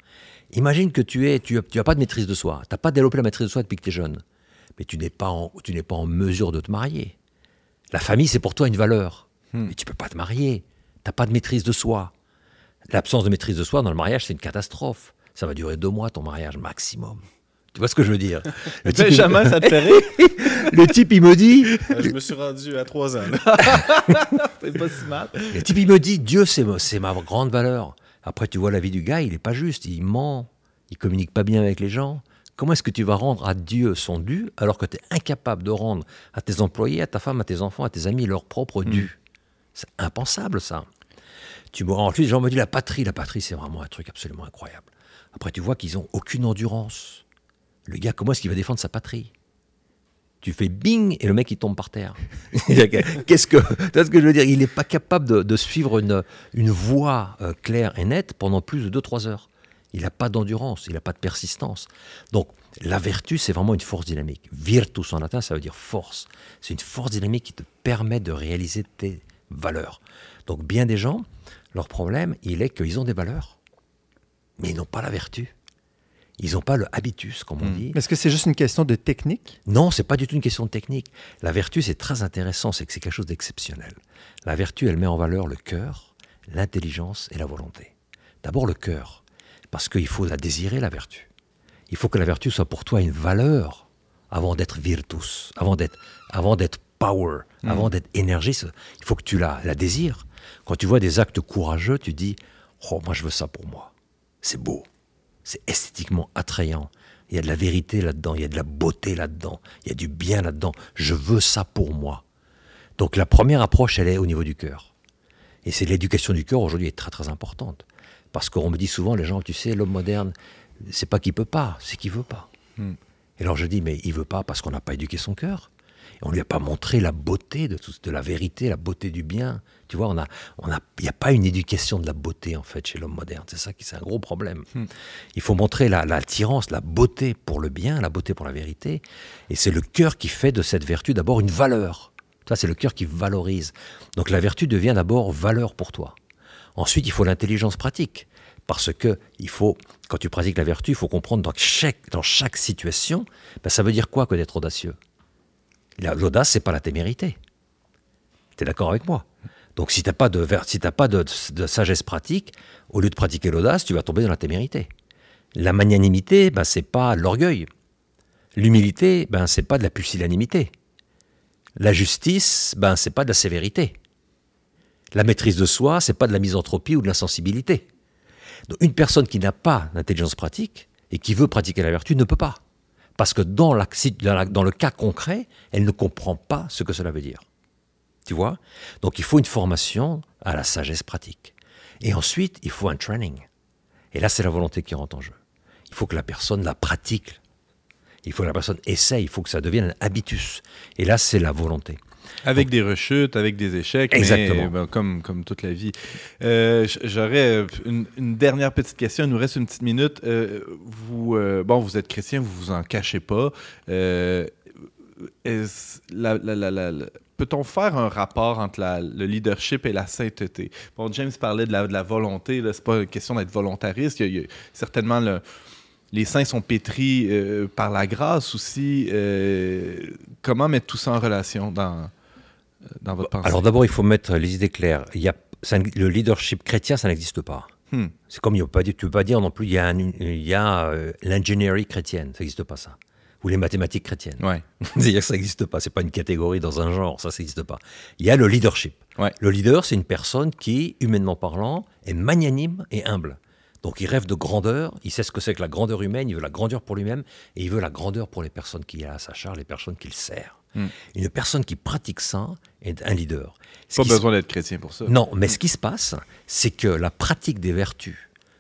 Imagine que tu es, tu as, tu as pas de maîtrise de soi, tu n'as pas développé la maîtrise de soi depuis que tu es jeune, mais tu n'es pas en, tu pas en mesure de te marier. La famille, c'est pour toi une valeur, mais tu peux pas te marier. Tu n'as pas de maîtrise de soi. L'absence de maîtrise de soi dans le mariage, c'est une catastrophe. Ça va durer deux mois ton mariage maximum. Tu vois ce que je veux dire? Le type, il- Benjamin, ça te fait rire? le type, il me dit, Euh, je me suis rendu à trois ans. C'est pas si mal. Le type, il me dit, Dieu, c'est ma, c'est ma grande valeur. Après, tu vois la vie du gars, il n'est pas juste, il ment, il communique pas bien avec les gens. Comment est-ce que tu vas rendre à Dieu son dû alors que tu es incapable de rendre à tes employés, à ta femme, à tes enfants, à tes amis leur propre dû? C'est impensable, ça. Tu ensuite, les gens me disent la patrie. La patrie, c'est vraiment un truc absolument incroyable. Après, tu vois qu'ils n'ont aucune endurance. Le gars, comment est-ce qu'il va défendre sa patrie? Tu fais bing et le mec il tombe par terre. Qu'est-ce que, tu ce que je veux dire? Il n'est pas capable de, de suivre une, une voie euh, claire et nette pendant plus de 2-3 heures. Il n'a pas d'endurance, il n'a pas de persistance. Donc la vertu, c'est vraiment une force dynamique. Virtus en latin, ça veut dire force. C'est une force dynamique qui te permet de réaliser tes valeurs. Donc bien des gens, leur problème, il est qu'ils ont des valeurs, mais ils n'ont pas la vertu. Ils n'ont pas le habitus, comme on dit. Est-ce que c'est juste une question de technique? Non, c'est pas du tout une question de technique. La vertu, c'est très intéressant, c'est que c'est quelque chose d'exceptionnel. La vertu, elle met en valeur le cœur, l'intelligence et la volonté. D'abord le cœur, parce qu'il faut la désirer, la vertu. Il faut que la vertu soit pour toi une valeur avant d'être virtus, avant d'être, avant d'être power, avant d'être énergie. Il faut que tu la, la désires. Quand tu vois des actes courageux, tu dis, oh, moi je veux ça pour moi. C'est beau c'est esthétiquement attrayant. Il y a de la vérité là-dedans, il y a de la beauté là-dedans, il y a du bien là-dedans. Je veux ça pour moi. Donc la première approche, elle est au niveau du cœur. Et c'est l'éducation du cœur aujourd'hui est très très importante. Parce qu'on me dit souvent, les gens, tu sais, l'homme moderne, c'est pas qu'il peut pas, c'est qu'il veut pas. Et alors je dis, mais il veut pas parce qu'on n'a pas éduqué son cœur. On lui a pas montré la beauté de, tout, de la vérité, la beauté du bien. Tu vois, on a, on a, il n'y a pas une éducation de la beauté en fait chez l'homme moderne. C'est ça qui c'est un gros problème. Il faut montrer la- l'attirance, la beauté pour le bien, la beauté pour la vérité. Et c'est le cœur qui fait de cette vertu d'abord une valeur. Ça, c'est le cœur qui valorise. Donc la vertu devient d'abord valeur pour toi. Ensuite, il faut l'intelligence pratique. Parce que il faut, quand tu pratiques la vertu, il faut comprendre dans chaque, dans chaque situation, ben, ça veut dire quoi que d'être audacieux? L'audace, c'est pas la témérité. Tu es d'accord avec moi Donc si tu n'as pas, de, si t'as pas de, sagesse pratique, au lieu de pratiquer l'audace, tu vas tomber dans la témérité. La magnanimité, ben, c'est pas l'orgueil. L'humilité, ben, c'est pas de la pusillanimité. La justice, ben, c'est pas de la sévérité. La maîtrise de soi, c'est pas de la misanthropie ou de l'insensibilité. Donc, une personne qui n'a pas d'intelligence pratique et qui veut pratiquer la vertu ne peut pas. Parce que dans, le cas concret, elle ne comprend pas ce que cela veut dire. Tu vois? Donc il faut une formation à la sagesse pratique. Et ensuite, il faut un training. Et là, c'est la volonté qui rentre en jeu. Il faut que la personne la pratique. Il faut que la personne essaye. Il faut que ça devienne un habitus. Et là, c'est la volonté. Avec des rechutes, avec des échecs, mais, Exactement. ben, comme, comme toute la vie. Euh, J'aurais euh, une, une dernière petite question. Il nous reste une petite minute. Euh, vous, euh, bon, vous êtes chrétien, vous vous en cachez pas. La- la- la- Peut-on faire un rapport entre le leadership et la sainteté? Bon, James parlait de la, de volonté. Ce n'est pas une question d'être volontariste. Il y a, il y a certainement le, les saints sont pétris euh, par la grâce aussi. Euh, comment mettre tout ça en relation dans, dans votre pensée? Alors d'abord, il faut mettre les idées claires. Il y a, ça- le leadership chrétien, ça n'existe pas. Hmm. C'est comme il ne tu peux pas dire non plus, il y a, euh, l'ingénierie chrétienne, ça n'existe pas ça. Ou les mathématiques chrétiennes. Ouais. C'est-à-dire que ça n'existe pas, c'est pas une catégorie dans un genre, ça n'existe pas. Il y a le leadership. Ouais. Le leader, c'est une personne qui, humainement parlant, est magnanime et humble. Donc il rêve de grandeur, il sait ce que c'est que la grandeur humaine, il veut la grandeur pour lui-même, et il veut la grandeur pour les personnes qu'il a à sa charge, les personnes qu'il sert. Hmm. Une personne qui pratique ça est un leader. Ce Pas se- besoin d'être chrétien pour ça. non, mais ce qui se passe, c'est que la pratique des vertus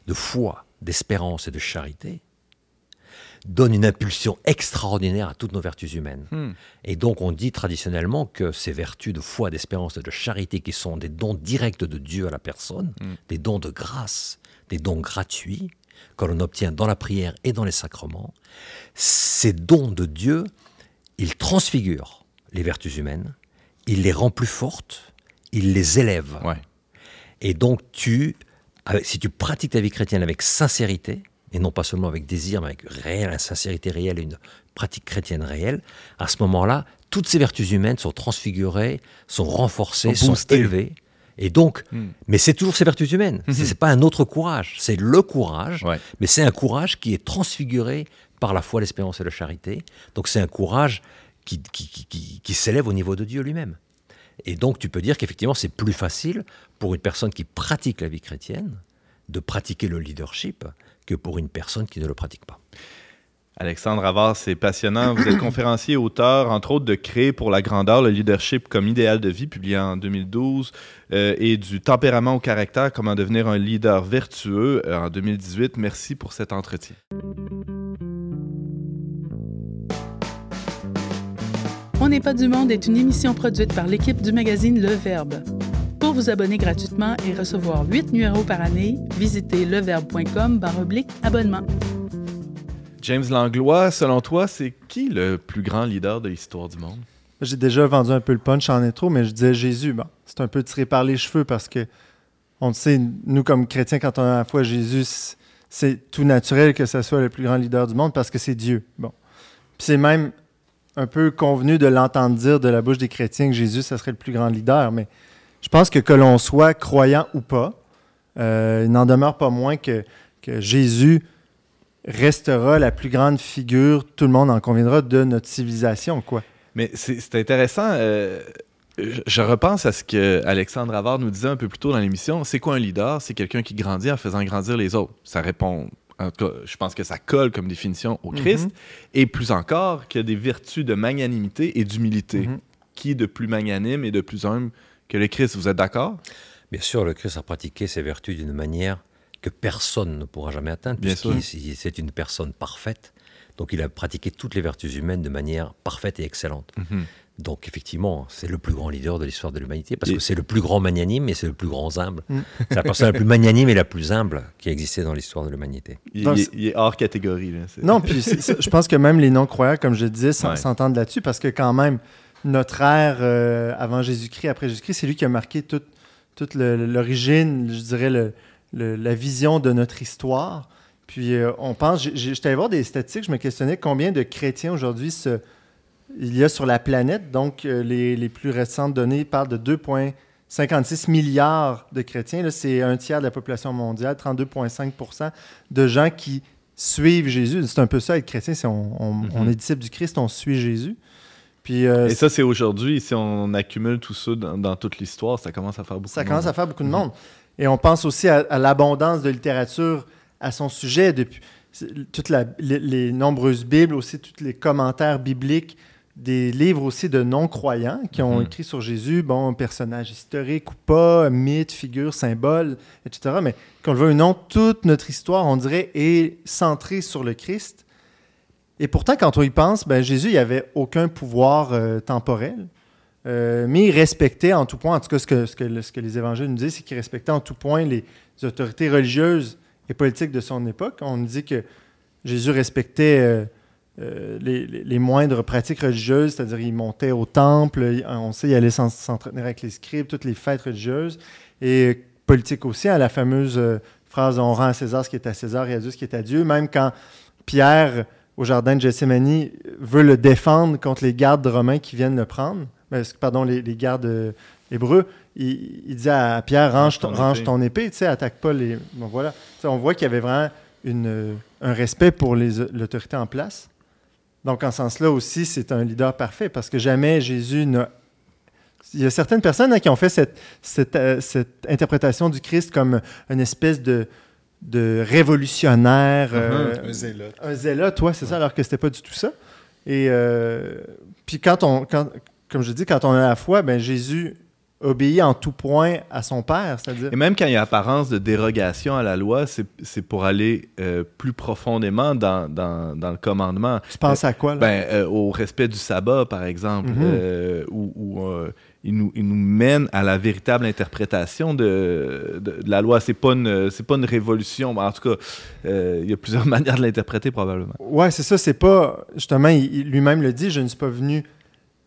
de foi, d'espérance et de charité donne une impulsion extraordinaire à toutes nos vertus humaines. Hmm. Et donc on dit traditionnellement que ces vertus de foi, d'espérance et de charité qui sont des dons directs de Dieu à la personne, des dons de grâce, des dons gratuits que l'on obtient dans la prière et dans les sacrements, ces dons de Dieu, ils transfigurent les vertus humaines, il les rend plus fortes il les élève. Ouais. Et donc, tu, avec- si tu pratiques ta vie chrétienne avec sincérité, et non pas seulement avec désir, mais avec réelle sincérité réelle et une pratique chrétienne réelle, à ce moment-là, toutes ces vertus humaines sont transfigurées, sont renforcées, Sont élevées. Et donc, Hmm. mais c'est toujours ces vertus humaines. C'est c'est pas un autre courage, c'est le courage, Ouais. mais c'est un courage qui est transfiguré par la foi, l'espérance et la charité. Donc c'est un courage qui, qui, qui- s'élève au niveau de Dieu lui-même. Et donc tu peux dire qu'effectivement c'est plus facile pour une personne qui pratique la vie chrétienne de pratiquer le leadership que pour une personne qui ne le pratique pas. Alexandre Avard, c'est passionnant. Vous êtes conférencier, auteur, entre autres, de Créer pour la grandeur, le leadership comme idéal de vie, publié en 2012, euh, et du tempérament au caractère, comment devenir un leader vertueux euh, en 2018. Merci pour cet entretien. On n'est pas du monde est une émission produite par l'équipe du magazine Le Verbe. Pour vous abonner gratuitement et recevoir 8 numéros par année, visitez leverbe.com oblique abonnement. James Langlois, selon toi, c'est qui le plus grand leader de l'histoire du monde? J'ai déjà vendu un peu le punch en intro, mais je disais Jésus. Bon, c'est un peu tiré par les cheveux parce que on le sait, nous comme chrétiens, quand on a la foi Jésus, c'est tout naturel que ce soit le plus grand leader du monde parce que c'est Dieu. Bon. Puis c'est même un peu convenu de l'entendre dire de la bouche des chrétiens que Jésus, ça serait le plus grand leader. Mais je pense que que l'on soit croyant ou pas, euh, il n'en demeure pas moins que, Jésus restera la plus grande figure, tout le monde en conviendra, de notre civilisation, quoi. Mais c'est intéressant. euh, je, repense à ce que Alexandre Avard nous disait un peu plus tôt dans l'émission. C'est quoi un leader? C'est quelqu'un qui grandit en faisant grandir les autres. Ça répond. En tout cas, je pense que ça colle comme définition au Christ. Mhm. Et plus encore, qu'il y a des vertus de magnanimité et d'humilité. Mhm. Qui est de plus magnanime et de plus humble que le Christ? Vous êtes d'accord? Bien sûr, le Christ a pratiqué ses vertus d'une manière que personne ne pourra jamais atteindre, puisqu'il il- c'est une personne parfaite. Donc il a pratiqué toutes les vertus humaines de manière parfaite et excellente. Mhm. Donc effectivement, c'est le plus grand leader de l'histoire de l'humanité, parce Et- que c'est le plus grand magnanime et c'est le plus grand humble. Mm. C'est la personne la plus magnanime et la plus humble qui a existé dans l'histoire de l'humanité. Il, est, il est hors catégorie. là. C'est- Non, puis je pense que même les non-croyants, comme je disais, Ouais. s'entendent là-dessus parce que quand même, notre ère euh, avant Jésus-Christ, après Jésus-Christ, c'est lui qui a marqué toute, toute l'origine, je dirais, le- le- la vision de notre histoire. Puis euh, on pense, j'étais allé voir des statistiques, je me questionnais combien de chrétiens aujourd'hui se- il y a sur la planète. Donc euh, les, les plus récentes données parlent de 2,56 milliards de chrétiens. C'est un tiers de la population mondiale, 32,5% de gens qui suivent Jésus. C'est un peu ça, être chrétien. C'est on, on- Mhm. on est disciple du Christ, on suit Jésus. Puis euh, Et ça, c'est aujourd'hui. Si on accumule tout ça dans, dans toute l'histoire, ça commence à faire beaucoup ça de commence monde. à faire beaucoup de monde. Et on pense aussi à, à l'abondance de littérature à son sujet, depuis toutes les, les nombreuses Bibles, aussi tous les commentaires bibliques, des livres aussi de non-croyants qui ont Mhm. écrit sur Jésus, bon, personnage historique ou pas, mythe, figure, symbole, etc. Mais qu'on le veuille ou non, toute notre histoire, on dirait, est centrée sur le Christ. Et pourtant, quand on y pense, ben, Jésus, il n'avait aucun pouvoir euh, temporel. Euh, mais il respectait en tout point, en tout cas ce que, ce que, ce que les évangiles nous disent, c'est qu'il respectait en tout point les autorités religieuses et politiques de son époque. On nous dit que Jésus respectait euh, euh, les, les- les moindres pratiques religieuses, c'est-à-dire il montait au temple, il- on sait il allait s'en- s'entretenir avec les scribes, toutes les fêtes religieuses, et politique aussi, à la fameuse euh, phrase on rend à César ce qui est à César et à Dieu ce qui est à Dieu, même quand Pierre, au jardin de Gethsemane, veut le défendre contre les gardes romains qui viennent le prendre, pardon, les, les gardes euh, hébreux, il, il dit à Pierre, range ton, range ton épée, tu sais, attaque pas les... Bon, voilà. On voit qu'il y avait vraiment une, un respect pour l'autorité en place. Donc, en ce sens-là aussi, c'est un leader parfait parce que jamais Jésus n'a... Il y a certaines personnes hein, qui ont fait cette, cette, euh, cette interprétation du Christ comme une espèce de, de révolutionnaire, euh, Un zélote. un zélote, toi, c'est ça, alors que c'était pas du tout ça. Et euh, puis quand on, quand, comme je dis, quand on a la foi, ben Jésus obéit en tout point à son Père, c'est-à-dire. Et même quand il y a apparence de dérogation à la loi, c'est pour aller euh, plus profondément dans, dans, dans le commandement. Tu penses à quoi là? Ben, euh, au respect du sabbat, par exemple, Mhm. euh, où, où, euh, il, nous, il nous mène à la véritable interprétation de, de, de la loi. C'est pas une, pas une révolution. En tout cas, euh, il y a plusieurs manières de l'interpréter probablement. Ouais, c'est ça. C'est pas justement, lui-même le dit. Je ne suis pas venu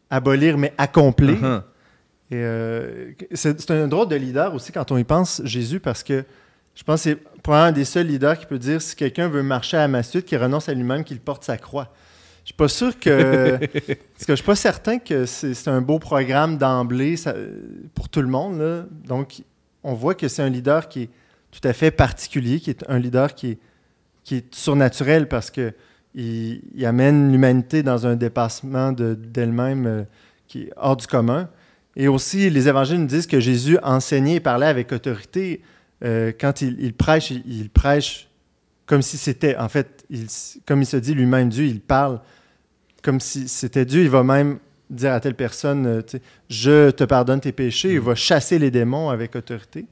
abolir, mais accomplir. Mhm. Et euh, c'est un drôle de leader aussi quand on y pense, Jésus, parce que je pense que c'est probablement un des seuls leaders qui peut dire si quelqu'un veut marcher à ma suite, qu'il renonce à lui-même, qu'il porte sa croix. Je suis pas sûr que. parce que je suis pas certain que c'est un beau programme d'emblée pour tout le monde. là. Donc, on voit que c'est un leader qui est tout à fait particulier, qui est un leader qui est, qui est surnaturel parce que il, il amène l'humanité dans un dépassement de- d'elle-même euh, qui est hors du commun. Et aussi, les évangiles nous disent que Jésus enseignait et parlait avec autorité. Euh, quand il, il prêche, il, il prêche comme si c'était, en fait, il- comme il se dit lui-même Dieu, il parle comme si c'était Dieu. Il va même dire à telle personne, euh, je te pardonne tes péchés. Il va chasser les démons avec autorité.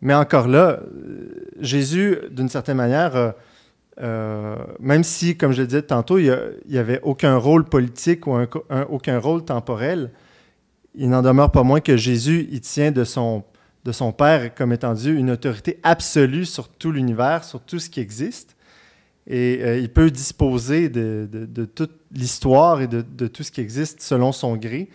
Mais encore là, euh, Jésus, d'une certaine manière, euh, euh, même si, comme je le disais tantôt, il n'y avait aucun rôle politique ou un- un- aucun rôle temporel, il n'en demeure pas moins que Jésus, il tient de son, de son Père comme étant Dieu une autorité absolue sur tout l'univers, sur tout ce qui existe. Et euh, il peut disposer de, de- de toute l'histoire et de, de tout ce qui existe selon son gré.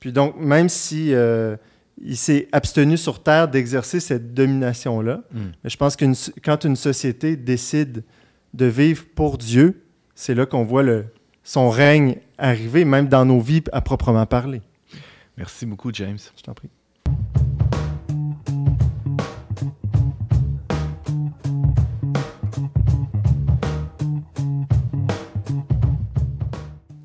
Puis donc, même si euh, il s'est abstenu sur Terre d'exercer cette domination-là, Mm. mais je pense que quand une société décide de vivre pour Dieu, c'est là qu'on voit le, son règne arriver, même dans nos vies à proprement parler. Merci beaucoup, James. Je t'en prie.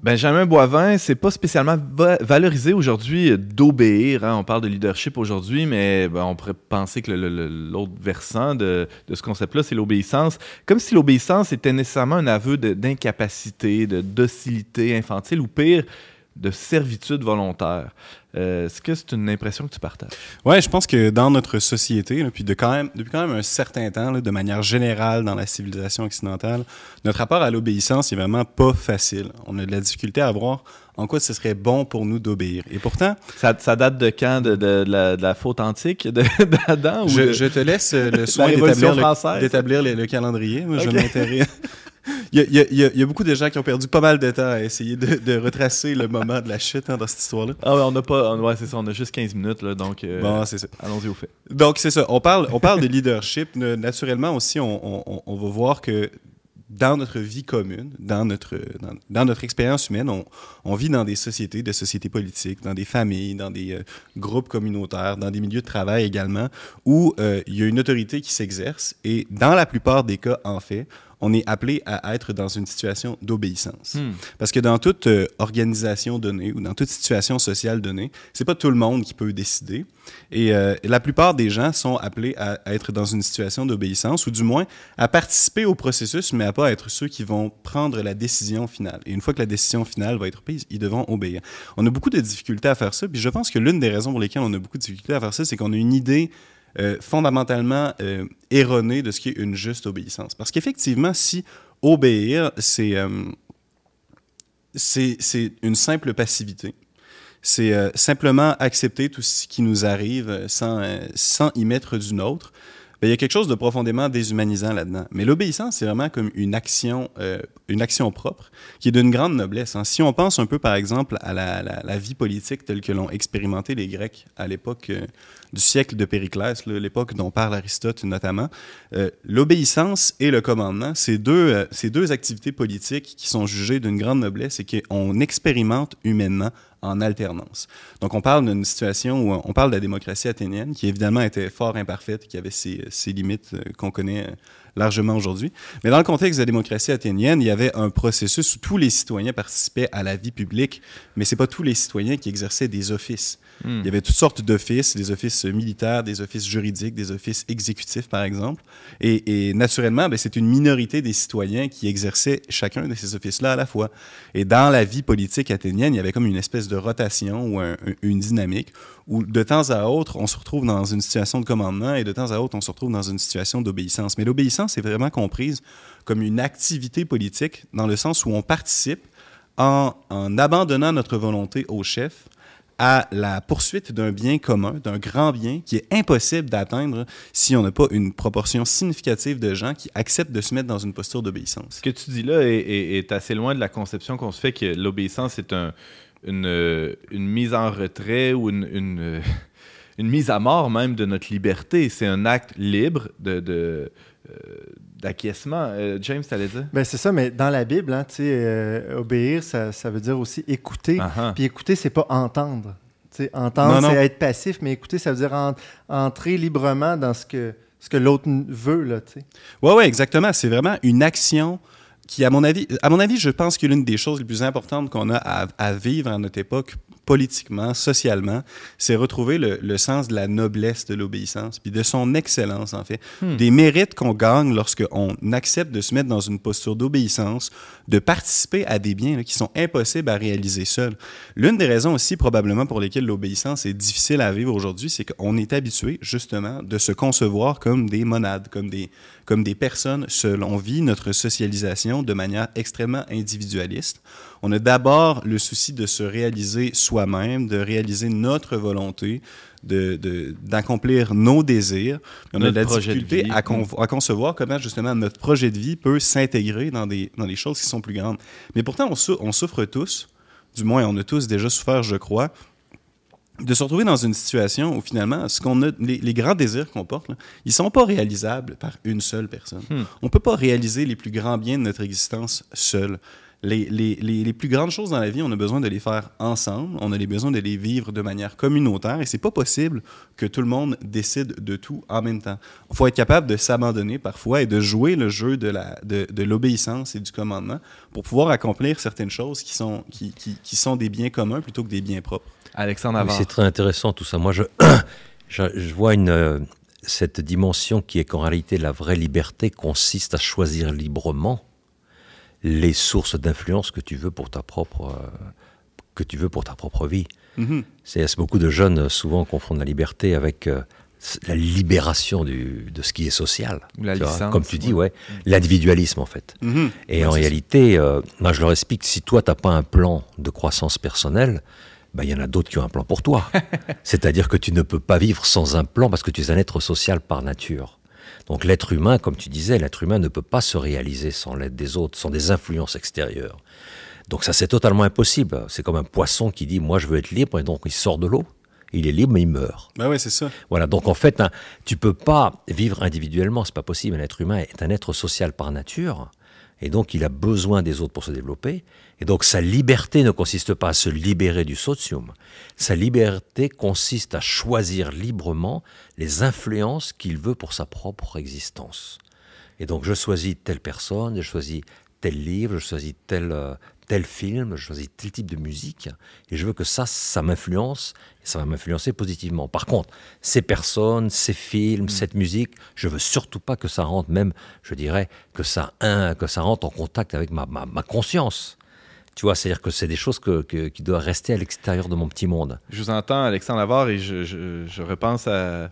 Benjamin Boivin, c'est pas spécialement va- valorisé aujourd'hui d'obéir. hein. On parle de leadership aujourd'hui, mais ben, on pourrait penser que l'autre versant de, de ce concept-là, c'est l'obéissance. Comme si l'obéissance était nécessairement un aveu de- d'incapacité, de, docilité infantile, ou pire, de servitude volontaire. Euh, Est-ce que c'est une impression que tu partages? Ouais, je pense que dans notre société, là, puis de quand même, depuis quand même un certain temps, là, de manière générale dans la civilisation occidentale, notre rapport à l'obéissance est vraiment pas facile. On a de la difficulté à voir en quoi ce serait bon pour nous d'obéir. Et pourtant, Ça, ça date de quand? De, de- de la, de la faute antique d'Adam? je, de- je te laisse euh, le soin d'établir le, calendrier. Moi, je Ok. m'intéresse. Il y, a, il y a- il y a- il y a beaucoup de gens qui ont perdu pas mal de temps à essayer de, de retracer le moment de la chute hein, dans cette histoire-là. Ah ouais, on n'a pas... on- ouais, c'est ça, on a juste 15 minutes, là, donc euh, Bon, c'est ça. allons-y au fait. Donc, c'est ça. On parle, on parle de leadership. Naturellement aussi, on, on- on va voir que dans notre vie commune, dans notre, dans, dans notre expérience humaine, on, on vit dans des sociétés, des sociétés politiques, dans des familles, dans des euh, groupes communautaires, dans des milieux de travail également, où euh, il y a une autorité qui s'exerce. Et dans la plupart des cas, en fait, on est appelé à être dans une situation d'obéissance. Hmm. Parce que dans toute euh, organisation donnée ou dans toute situation sociale donnée, c'est pas tout le monde qui peut décider. Et euh, la plupart des gens sont appelés à, à être dans une situation d'obéissance ou du moins à participer au processus, mais à pas être ceux qui vont prendre la décision finale. Et une fois que la décision finale va être prise, ils devront obéir. On a beaucoup de difficultés à faire ça. Puis je pense que l'une des raisons pour lesquelles on a beaucoup de difficultés à faire ça, c'est qu'on a une idée euh, fondamentalement euh, erronée de ce qui est une juste obéissance. Parce qu'effectivement, si obéir, c'est euh, c'est une simple passivité. C'est euh, simplement accepter tout ce qui nous arrive sans, sans y mettre du nôtre. Il y a quelque chose de profondément déshumanisant là-dedans. Mais l'obéissance, c'est vraiment comme une action, euh, une action propre qui est d'une grande noblesse. hein. Si on pense un peu, par exemple, à la, vie politique telle que l'ont expérimenté les Grecs à l'époque euh, du siècle de Périclès, l'époque dont parle Aristote notamment, euh, l'obéissance et le commandement, c'est deux, c'est deux activités politiques qui sont jugées d'une grande noblesse et qu'on expérimente humainement en alternance. Donc, on parle d'une situation où on parle de la démocratie athénienne, qui évidemment était fort imparfaite, qui avait ses, limites euh, qu'on connaît euh, largement aujourd'hui. Mais dans le contexte de la démocratie athénienne, il y avait un processus où tous les citoyens participaient à la vie publique, mais c'est pas tous les citoyens qui exerçaient des offices. Hmm. Il y avait toutes sortes d'offices, des offices militaires, des offices juridiques, des offices exécutifs, par exemple. Et, naturellement, ben, c'est une minorité des citoyens qui exerçaient chacun de ces offices-là à la fois. Et dans la vie politique athénienne, il y avait comme une espèce de rotation ou un- un- une dynamique où de temps à autre, on se retrouve dans une situation de commandement et de temps à autre, on se retrouve dans une situation d'obéissance. Mais l'obéissance est vraiment comprise comme une activité politique dans le sens où on participe en, en abandonnant notre volonté au chef à la poursuite d'un bien commun, d'un grand bien qui est impossible d'atteindre si on n'a pas une proportion significative de gens qui acceptent de se mettre dans une posture d'obéissance. Ce que tu dis là est, assez loin de la conception qu'on se fait que l'obéissance est un, une, mise en retrait ou une, mise à mort même de notre liberté. C'est un acte libre de, de, euh, d'acquiescement. Euh, James, t'allais dire? Ben, c'est ça, mais dans la Bible, hein, tu euh, obéir, ça, ça veut dire aussi écouter. Ah ah. Puis écouter, c'est pas entendre. Tu entendre, Non, non. c'est être passif, mais écouter, ça veut dire en- entrer librement dans ce que, ce que l'autre veut. Tu. Ouais, ouais, exactement. C'est vraiment une action qui, à mon avis, à mon avis, je pense que l'une des choses les plus importantes qu'on a à, à vivre à notre époque, politiquement, socialement, c'est retrouver le, le sens de la noblesse de l'obéissance, puis de son excellence, en fait. Des mérites qu'on gagne lorsqu'on accepte de se mettre dans une posture d'obéissance, de participer à des biens là, qui sont impossibles à réaliser seul. L'une des raisons aussi, probablement, pour lesquelles l'obéissance est difficile à vivre aujourd'hui, c'est qu'on est habitué, justement, de se concevoir comme des monades, comme des, comme des personnes seules. On vit notre socialisation de manière extrêmement individualiste. On a d'abord le souci de se réaliser soi-même, de réaliser notre volonté, de- de- d'accomplir nos désirs. On a de la de difficulté vie. à, con- à concevoir comment justement notre projet de vie peut s'intégrer dans des, dans des choses qui sont plus grandes. Mais pourtant, on, sou- on souffre tous, du moins on a tous déjà souffert, je crois, de se retrouver dans une situation où finalement, ce qu'on a, les, les grands désirs qu'on porte, là, ils sont pas réalisables par une seule personne. Hmm. On peut pas réaliser les plus grands biens de notre existence seul. Les, les- les- les plus grandes choses dans la vie, on a besoin de les faire ensemble, on a les besoin de les vivre de manière communautaire et c'est pas possible que tout le monde décide de tout en même temps. Il faut être capable de s'abandonner parfois et de jouer le jeu de la- de, de l'obéissance et du commandement pour pouvoir accomplir certaines choses qui sont, qui, qui- qui sont des biens communs plutôt que des biens propres. Alexandre Oui, c'est très intéressant tout ça. Moi, je, je, je vois une, euh, cette dimension qui est qu'en réalité, la vraie liberté consiste à choisir librement les sources d'influence que tu veux pour ta propre, euh, que tu veux pour ta propre vie. Mhm. C'est beaucoup de jeunes euh, souvent confondent la liberté avec euh, la libération du, de ce qui est social. Ou la Tu vois, licence, Comme tu dis, ouais, l'individualisme en fait. Mhm. Et Ouais, en réalité, euh, moi je leur explique, si toi, tu n'as pas un plan de croissance personnelle, ben, il y en a d'autres qui ont un plan pour toi. C'est-à-dire que tu ne peux pas vivre sans un plan parce que tu es un être social par nature. Donc l'être humain, comme tu disais, l'être humain ne peut pas se réaliser sans l'aide des autres, sans des influences extérieures. Donc ça, c'est totalement impossible. C'est comme un poisson qui dit, moi je veux être libre, et donc il sort de l'eau. Il est libre, mais il meurt. Ben ouais, c'est ça. Voilà, donc en fait, hein, tu peux pas vivre individuellement, c'est pas possible. Un être humain est un être social par nature, et donc il a besoin des autres pour se développer. Et donc sa liberté ne consiste pas à se libérer du socium. Sa liberté consiste à choisir librement les influences qu'il veut pour sa propre existence. Et donc je choisis telle personne, je choisis tel livre, je choisis tel, euh, tel film, je choisis tel type de musique, et je veux que ça, ça m'influence, et ça va m'influencer positivement. Par contre, ces personnes, ces films, cette musique, je veux surtout pas que ça rentre, même, je dirais, que ça, hein, que ça rentre en contact avec ma, ma, ma conscience. Tu vois, c'est-à-dire que c'est des choses que, qui doivent rester à l'extérieur de mon petit monde. Je vous entends, Alexandre Lavar, et je, repense à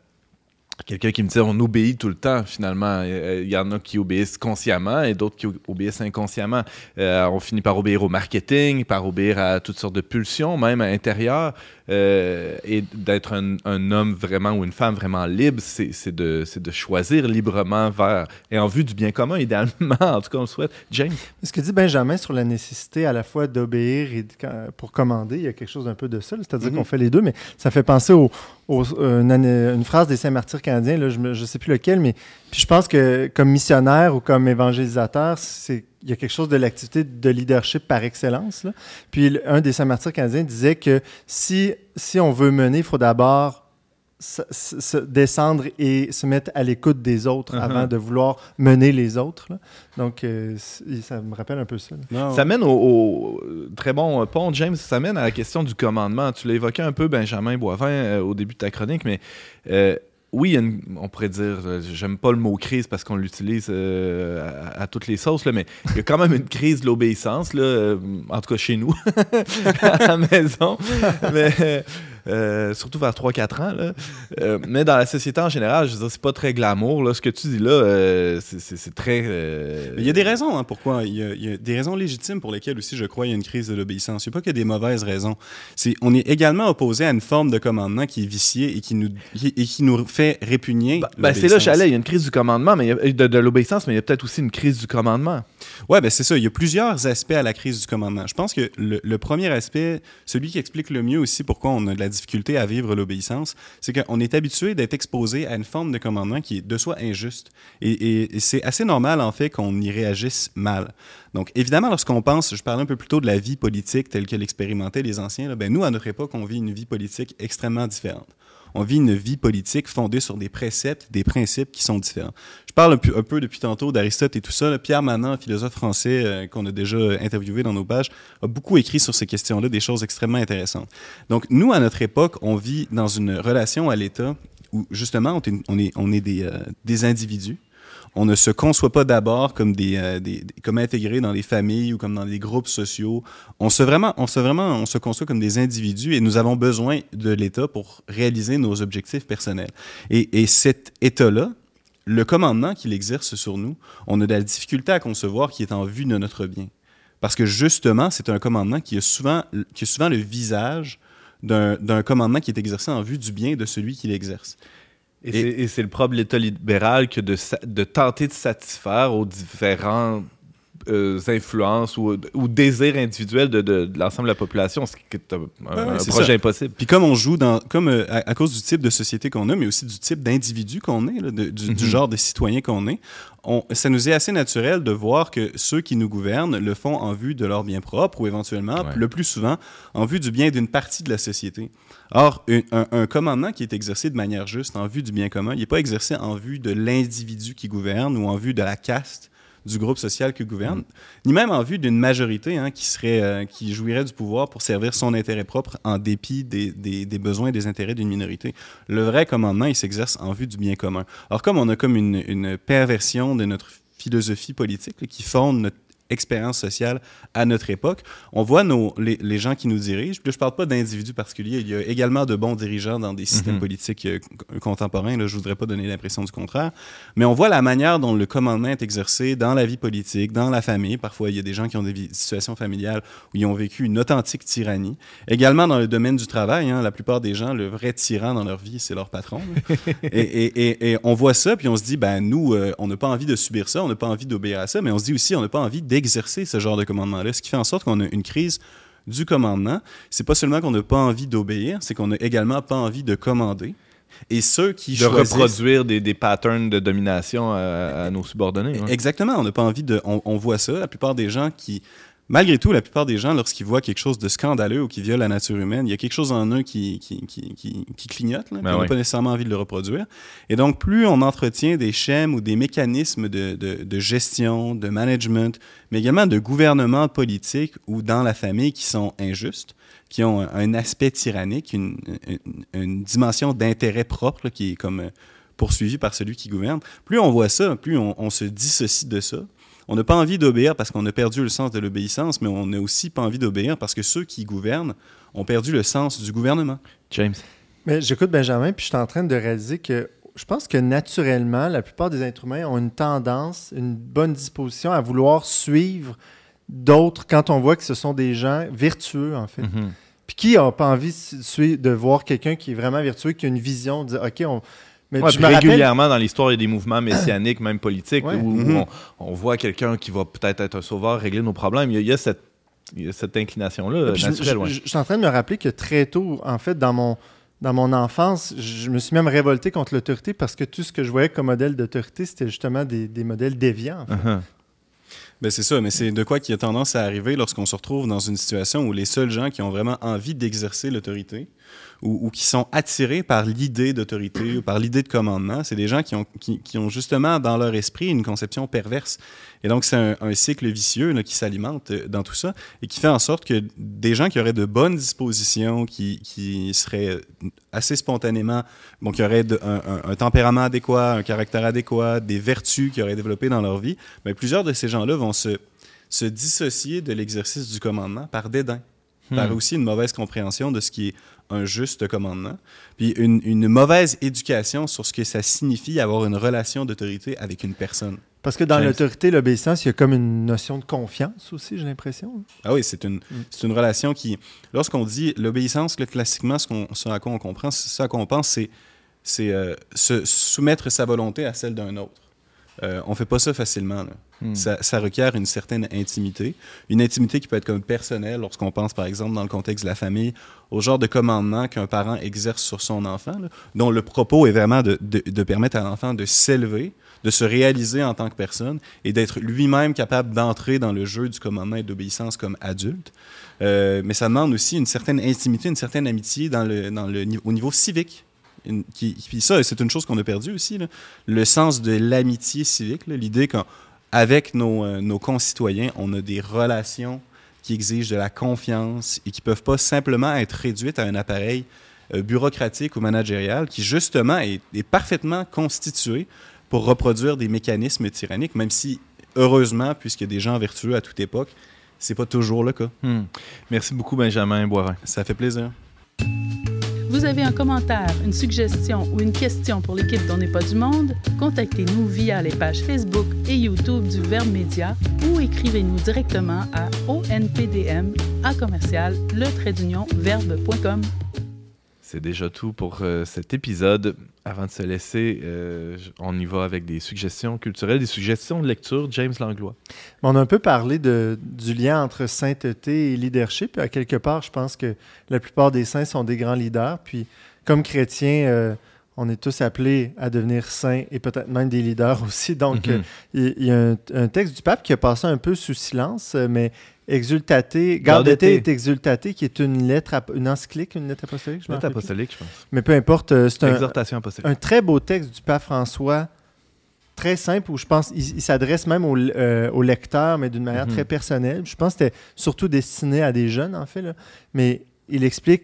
quelqu'un qui me dit on obéit tout le temps, finalement. Il y en a qui obéissent consciemment et d'autres qui obéissent inconsciemment. Euh, on finit par obéir au marketing, par obéir à toutes sortes de pulsions, même à l'intérieur. Euh, et d'être un, un homme vraiment ou une femme vraiment libre, c'est de, choisir librement vers et en vue du bien commun, idéalement. En tout cas, on le souhaite. James? Ce que dit Benjamin sur la nécessité à la fois d'obéir et de- pour commander, il y a quelque chose d'un peu de ça, c'est-à-dire Mhm. qu'on fait les deux, mais ça fait penser au, au- euh, une, phrase des Saints-Martyrs canadiens, là, je ne sais plus lequel, mais puis je pense que comme missionnaire ou comme évangélisateur, c'est il y a quelque chose de l'activité de leadership par excellence. là. Puis un des Saints-Martyrs canadiens disait que si, si on veut mener, il faut d'abord se, se- se descendre et se mettre à l'écoute des autres Mhm. avant de vouloir mener les autres. là. Donc, euh, ça me rappelle un peu ça. là. Ça mène au, au- très bon point, James. Ça mène à la question du commandement. Tu l'as évoqué un peu, Benjamin Boivin, euh, au début de ta chronique, mais euh, oui, une- on pourrait dire, euh, j'aime pas le mot crise parce qu'on l'utilise euh, à, à toutes les sauces, là, mais il y a quand même une crise de l'obéissance, là, euh, en tout cas chez nous, à la maison. mais euh, surtout vers 3-4 ans. Là. Euh, mais dans la société en général, je veux dire, c'est pas très glamour. Là. Ce que tu dis là, euh, c'est- c'est c'est très. Il y a des raisons hein, pourquoi. Il y, a, il y a des raisons légitimes pour lesquelles aussi, je crois, il y a une crise de l'obéissance. Il n'y a pas que des mauvaises raisons. C'est, on est également opposé à une forme de commandement qui est viciée et qui nous, qui- et qui nous fait répugner. Ben, ben, c'est là, j'allais. Il y a une crise du commandement, mais a- de, de l'obéissance, mais il y a peut-être aussi une crise du commandement. Ouais, ben c'est ça. Il y a plusieurs aspects à la crise du commandement. Je pense que le, le premier aspect, celui qui explique le mieux aussi pourquoi on a de la difficulté à vivre l'obéissance, c'est qu'on est habitué d'être exposé à une forme de commandement qui est de soi injuste. Et, c'est assez normal, en fait, qu'on y réagisse mal. Donc, évidemment, lorsqu'on pense, je parlais un peu plus tôt de la vie politique telle que l'expérimentaient les anciens, là, ben nous, à notre époque, on vit une vie politique extrêmement différente. On vit une vie politique fondée sur des préceptes, des principes qui sont différents. Je parle un peu, depuis tantôt d'Aristote et tout ça. Pierre Manant, un philosophe français euh, qu'on a déjà interviewé dans nos pages, a beaucoup écrit sur ces questions-là, des choses extrêmement intéressantes. Donc, nous, à notre époque, on vit dans une relation à l'État où, justement, on est, euh, des individus. On ne se conçoit pas d'abord comme des, euh, des- des- intégrés dans les familles ou comme dans les groupes sociaux. On se vraiment, on se vraiment, on se conçoit comme des individus et nous avons besoin de l'État pour réaliser nos objectifs personnels. Et, et cet État-là, le commandement qu'il exerce sur nous, on a de la difficulté à concevoir qui est en vue de notre bien. Parce que justement, c'est un commandement qui a souvent, qui a souvent le visage d'un commandement qui est exercé en vue du bien de celui qui l'exerce. Et, Et- c'est- le propre de l'État libéral que de, tenter de satisfaire aux différentes euh, influences ou, ou désirs individuels de, de- de l'ensemble de la population, ce qui est un, Ouais, projet ça. impossible. Puis comme on joue dans, comme euh, à, à cause du type de société qu'on a, mais aussi du type d'individu qu'on est, là, de- du, du Mhm. genre de citoyen qu'on est, on, ça nous est assez naturel de voir que ceux qui nous gouvernent le font en vue de leur bien propre ou éventuellement, Ouais. le plus souvent, en vue du bien d'une partie de la société. Or, un, un- un commandement qui est exercé de manière juste en vue du bien commun, il n'est pas exercé en vue de l'individu qui gouverne ou en vue de la caste du groupe social qui gouverne, ni même en vue d'une majorité hein, qui, serait, euh, qui jouirait du pouvoir pour servir son intérêt propre en dépit des, des- besoins et des intérêts d'une minorité. Le vrai commandement, il s'exerce en vue du bien commun. Alors comme on a comme une, une perversion de notre philosophie politique qui fonde notre expérience sociale à notre époque, on voit nos, les, les gens qui nous dirigent. Puis là, je parle pas d'individus particuliers. Il y a également de bons dirigeants dans des systèmes Mhm. politiques euh, contemporains. Là, je voudrais pas donner l'impression du contraire. Mais on voit la manière dont le commandement est exercé dans la vie politique, dans la famille. Parfois, il y a des gens qui ont des situations familiales où ils ont vécu une authentique tyrannie. Également dans le domaine du travail, hein, la plupart des gens, le vrai tyran dans leur vie, c'est leur patron. et, et- et- et on voit ça, puis on se dit, ben nous, euh, on n'a pas envie de subir ça, on n'a pas envie d'obéir à ça, mais on se dit aussi, on n'a pas envie d'exercer ce genre de commandement-là, ce qui fait en sorte qu'on a une crise du commandement. C'est pas seulement qu'on n'a pas envie d'obéir, c'est qu'on n'a également pas envie de commander. Et ceux qui De choisissent... reproduire des, des patterns de domination à, à nos subordonnés. ouais. Exactement, on n'a pas envie de. On, on voit ça. La plupart des gens qui. Malgré tout, la plupart des gens, lorsqu'ils voient quelque chose de scandaleux ou qui viole la nature humaine, il y a quelque chose en eux qui, qui, qui, qui, qui clignote, là, Ben on n'a oui. pas nécessairement envie de le reproduire. Et donc, plus on entretient des schèmes ou des mécanismes de, de, de gestion, de management, mais également de gouvernement politique ou dans la famille qui sont injustes, qui ont un, un aspect tyrannique, une, une, une dimension d'intérêt propre là, qui est comme euh, poursuivie par celui qui gouverne, plus on voit ça, plus on, on se dissocie de ça. On n'a pas envie d'obéir parce qu'on a perdu le sens de l'obéissance, mais on n'a aussi pas envie d'obéir parce que ceux qui gouvernent ont perdu le sens du gouvernement. James. Mais j'écoute Benjamin, puis je suis en train de réaliser que je pense que naturellement, la plupart des êtres humains ont une tendance, une bonne disposition à vouloir suivre d'autres quand on voit que ce sont des gens vertueux, en fait. Mhm. Puis qui n'a pas envie de, de voir quelqu'un qui est vraiment vertueux, qui a une vision, de dire, OK, on. Mais Ouais, me rappelle- régulièrement dans l'histoire, il y a des mouvements messianiques, même politiques, Ouais. où, où Mhm. on, on voit quelqu'un qui va peut-être être un sauveur, régler nos problèmes. Il y a, il y a cette, cette inclination-là je- naturelle. je, ouais. je- je suis en train de me rappeler que très tôt, en fait, dans mon, dans mon enfance, je me suis même révolté contre l'autorité parce que tout ce que je voyais comme modèle d'autorité, c'était justement des, des modèles déviants. en fait. Uh-huh. Ben c'est ça, mais c'est de quoi qui a tendance à arriver lorsqu'on se retrouve dans une situation où les seuls gens qui ont vraiment envie d'exercer l'autorité ou, qui sont attirés par l'idée d'autorité ou par l'idée de commandement, c'est des gens qui ont, qui, qui justement dans leur esprit une conception perverse. Et donc, c'est un, cycle vicieux qui s'alimente euh, dans tout ça et qui fait en sorte que des gens qui auraient de bonnes dispositions, qui, qui seraient assez spontanément, bon, qui auraient un, tempérament adéquat, un caractère adéquat, des vertus qu'ils auraient développées dans leur vie, ben, plusieurs de ces gens-là vont se dissocier de l'exercice du commandement par dédain. Par Hmm. aussi une mauvaise compréhension de ce qui est un juste commandement, puis une, une mauvaise éducation sur ce que ça signifie avoir une relation d'autorité avec une personne. Parce que dans l'autorité, l'obéissance, il y a comme une notion de confiance aussi, j'ai l'impression. Ah oui, c'est une, c'est une relation qui... Lorsqu'on dit l'obéissance, classiquement, ce, qu'on, ce à quoi on comprend, ce à quoi on pense, c'est, c'est euh, se soumettre sa volonté à celle d'un autre. Euh, on fait pas ça facilement. là. Hmm. Ça, requiert une certaine intimité. Une intimité qui peut être comme personnelle lorsqu'on pense, par exemple, dans le contexte de la famille, au genre de commandement qu'un parent exerce sur son enfant, dont le propos est vraiment de, permettre à l'enfant de s'élever, de se réaliser en tant que personne et d'être lui-même capable d'entrer dans le jeu du commandement et d'obéissance comme adulte. Euh, mais ça demande aussi une certaine intimité, une certaine amitié au niveau civique. Une- puis ça, c'est une chose qu'on a perdue aussi, le sens de l'amitié civique, l'idée qu'avec nos, euh, nos concitoyens, on a des relations qui exigent de la confiance et qui peuvent pas simplement être réduites à un appareil euh, bureaucratique ou managérial qui, justement, est, est parfaitement constitué pour reproduire des mécanismes tyranniques, même si, heureusement, puisqu'il y a des gens vertueux à toute époque, c'est pas toujours le cas. Hmm. Merci beaucoup, Benjamin Boirin. Ça fait plaisir. Vous avez un commentaire, une suggestion ou une question pour l'équipe d'On n'est pas du monde? Contactez-nous via les pages Facebook et YouTube du Verbe Média ou écrivez-nous directement à onpdm à commercial le. C'est déjà tout pour euh, cet épisode. Avant de se laisser, euh, on y va avec des suggestions culturelles, des suggestions de lecture. James Langlois. On a un peu parlé de, du lien entre sainteté et leadership. À quelque part, je pense que la plupart des saints sont des grands leaders. Puis, comme chrétiens, euh, on est tous appelés à devenir saints et peut-être même des leaders aussi. Donc, Mhm. euh, il il y, a un, un texte du pape qui a passé un peu sous silence, euh, mais Exultate, Gaudete. et Exultate, qui est une lettre, une encyclique, une lettre apostolique, je Lettre plus. apostolique, je pense. Mais peu importe, euh, c'est un, un très beau texte du pape François, très simple, où je pense qu'il il s'adresse même au, euh, au lecteur, mais d'une manière Mhm. très personnelle. Je pense que c'était surtout destiné à des jeunes, en fait. là. Mais il explique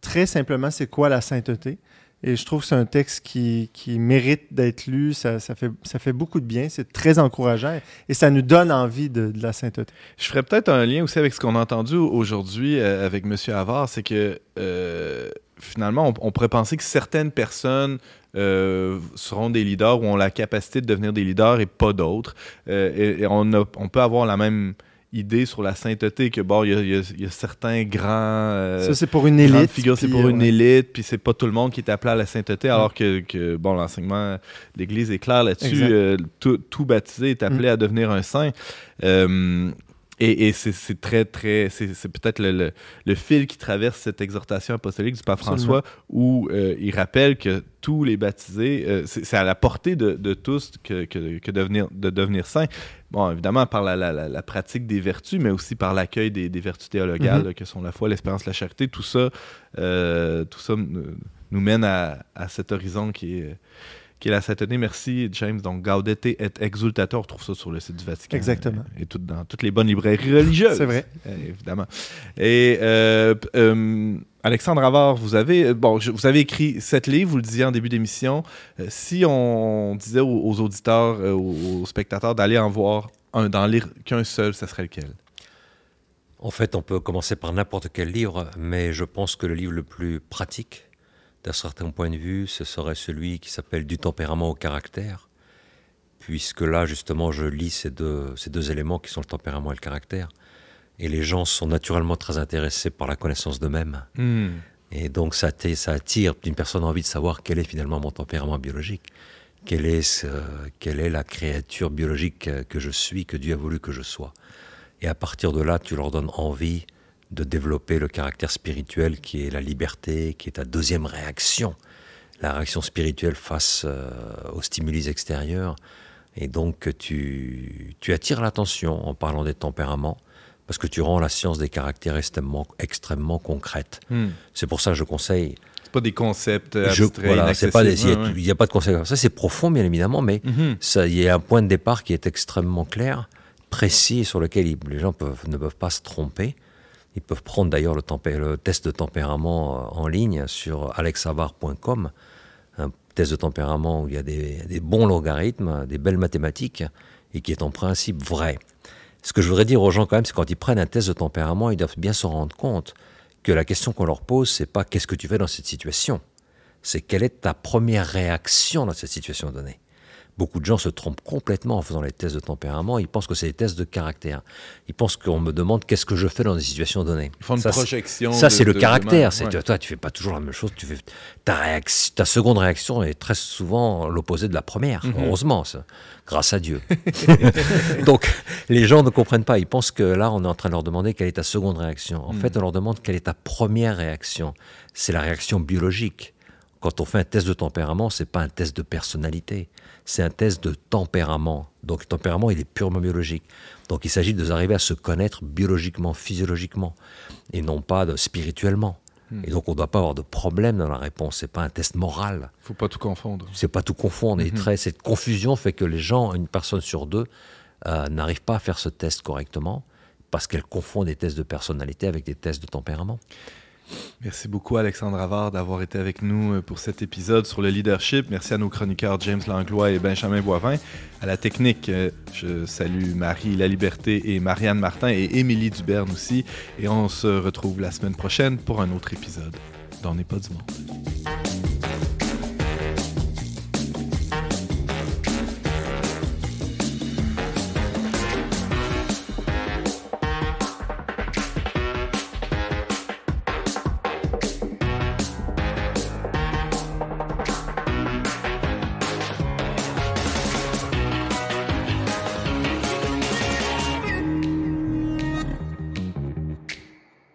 très simplement c'est quoi la sainteté. Et je trouve que c'est un texte qui, qui mérite d'être lu. Ça, ça fait, ça fait beaucoup de bien. C'est très encourageant. Et ça nous donne envie de, de la sainteté. Je ferais peut-être un lien aussi avec ce qu'on a entendu aujourd'hui euh, avec M. Havard, c'est que euh, finalement, on, on pourrait penser que certaines personnes euh, seront des leaders ou ont la capacité de devenir des leaders et pas d'autres. Et et on, a- on peut avoir la même idée sur la sainteté que bon, il y a, y y certains grands euh, ça, c'est pour une élite. figures, c'est pour euh, une ouais. élite, puis c'est pas tout le monde qui est appelé à la sainteté, alors que, que, bon, l'enseignement de l'Église est clair là-dessus. Euh, tout, tout baptisé est appelé à devenir un saint. Euh, et et c'est très, très. C'est peut-être le, le- le fil qui traverse cette exhortation apostolique du pape Absolument. François, où euh, il rappelle que tous les baptisés, euh, c'est à la portée de, de tous que, que, que devenir, de devenir saint. Bon, évidemment, par la, la- pratique des vertus, mais aussi par l'accueil des, des vertus théologales, Mhm. là, que sont la foi, l'espérance, la charité. Tout ça, euh, tout ça nous nous mène à, à cet horizon qui est, qui est la sainteté. Merci, James. Donc, Gaudete et Exultate, on retrouve ça sur le site du Vatican. Exactement. Et tout, dans toutes les bonnes librairies religieuses. C'est vrai. Euh, évidemment. Et euh, euh, Alexandre Avard, vous avez, euh, bon, je- vous avez écrit sept livres, vous le disiez en début d'émission. Euh, si on disait aux, aux auditeurs, euh, aux, aux spectateurs d'aller en voir un, d'en lire qu'un seul, ça serait lequel? En fait, on peut commencer par n'importe quel livre, mais je pense que le livre le plus pratique, d'un certain point de vue, ce serait celui qui s'appelle Du tempérament au caractère, puisque là, justement, je lis ces deux, ces deux éléments qui sont le tempérament et le caractère. Et les gens sont naturellement très intéressés par la connaissance d'eux-mêmes. Et donc, ça, ça attire d'une personne envie de savoir quel est finalement mon tempérament biologique. Quelle est, ce- quelle est la créature biologique que je suis, que Dieu a voulu que je sois. Et à partir de là, tu leur donnes envie de développer le caractère spirituel qui est la liberté, qui est ta deuxième réaction, la réaction spirituelle face euh, aux stimuli extérieurs. Et donc tu, tu attires l'attention en parlant des tempéraments, parce que tu rends la science des caractères extrêmement, extrêmement concrète. C'est pour ça que je conseille. C'est pas des concepts Je- abstraits, voilà, c'est pas des- Ouais, il n'y a, pas de conseil comme ça. C'est profond, bien évidemment, mais ça, il y a un point de départ qui est extrêmement clair, précis, sur lequel les gens peuvent, ne peuvent pas se tromper. Ils peuvent prendre d'ailleurs le, test de tempérament euh, en ligne sur alexavar.com, un test de tempérament où il y a des, des bons logarithmes, des belles mathématiques, et qui est en principe vrai. Ce que je voudrais dire aux gens quand même, c'est quand ils prennent un test de tempérament, ils doivent bien se rendre compte que la question qu'on leur pose, c'est pas qu'est-ce que tu fais dans cette situation, c'est quelle est ta première réaction dans cette situation donnée. Beaucoup de gens se trompent complètement en faisant les tests de tempérament. Ils pensent que c'est des tests de caractère. Ils pensent qu'on me demande qu'est-ce que je fais dans des situations données. Ils font une Ça, c'est- projection. Ça, de- c'est le caractère. C'est ouais. toi, tu fais pas toujours la même chose. Tu fais ta réaction, ta seconde réaction est très souvent l'opposé de la première. Mhm. Heureusement, ça. grâce à Dieu. Donc, les gens ne comprennent pas. Ils pensent que là, on est en train de leur demander quelle est ta seconde réaction. En Mhm. fait, on leur demande quelle est ta première réaction. C'est la réaction biologique. Quand on fait un test de tempérament, c'est pas un test de personnalité, c'est un test de tempérament. Donc le tempérament, il est purement biologique. Donc il s'agit de arriver à se connaître biologiquement, physiologiquement, et non pas de spirituellement. Et donc on ne doit pas avoir de problème dans la réponse. C'est pas un test moral. Faut pas tout confondre. C'est pas tout confondre. Et très, cette confusion fait que les gens, une personne sur deux, euh, n'arrivent pas à faire ce test correctement parce qu'elle confond des tests de personnalité avec des tests de tempérament. Merci beaucoup, Alexandre Avard, d'avoir été avec nous euh, pour cet épisode sur le leadership. Merci à nos chroniqueurs James Langlois et Benjamin Boivin. À la technique, euh, je salue Marie La Liberté et Marianne Martin et Émilie Duberne aussi. Et on se retrouve la semaine prochaine pour un autre épisode d'On n'est pas du monde.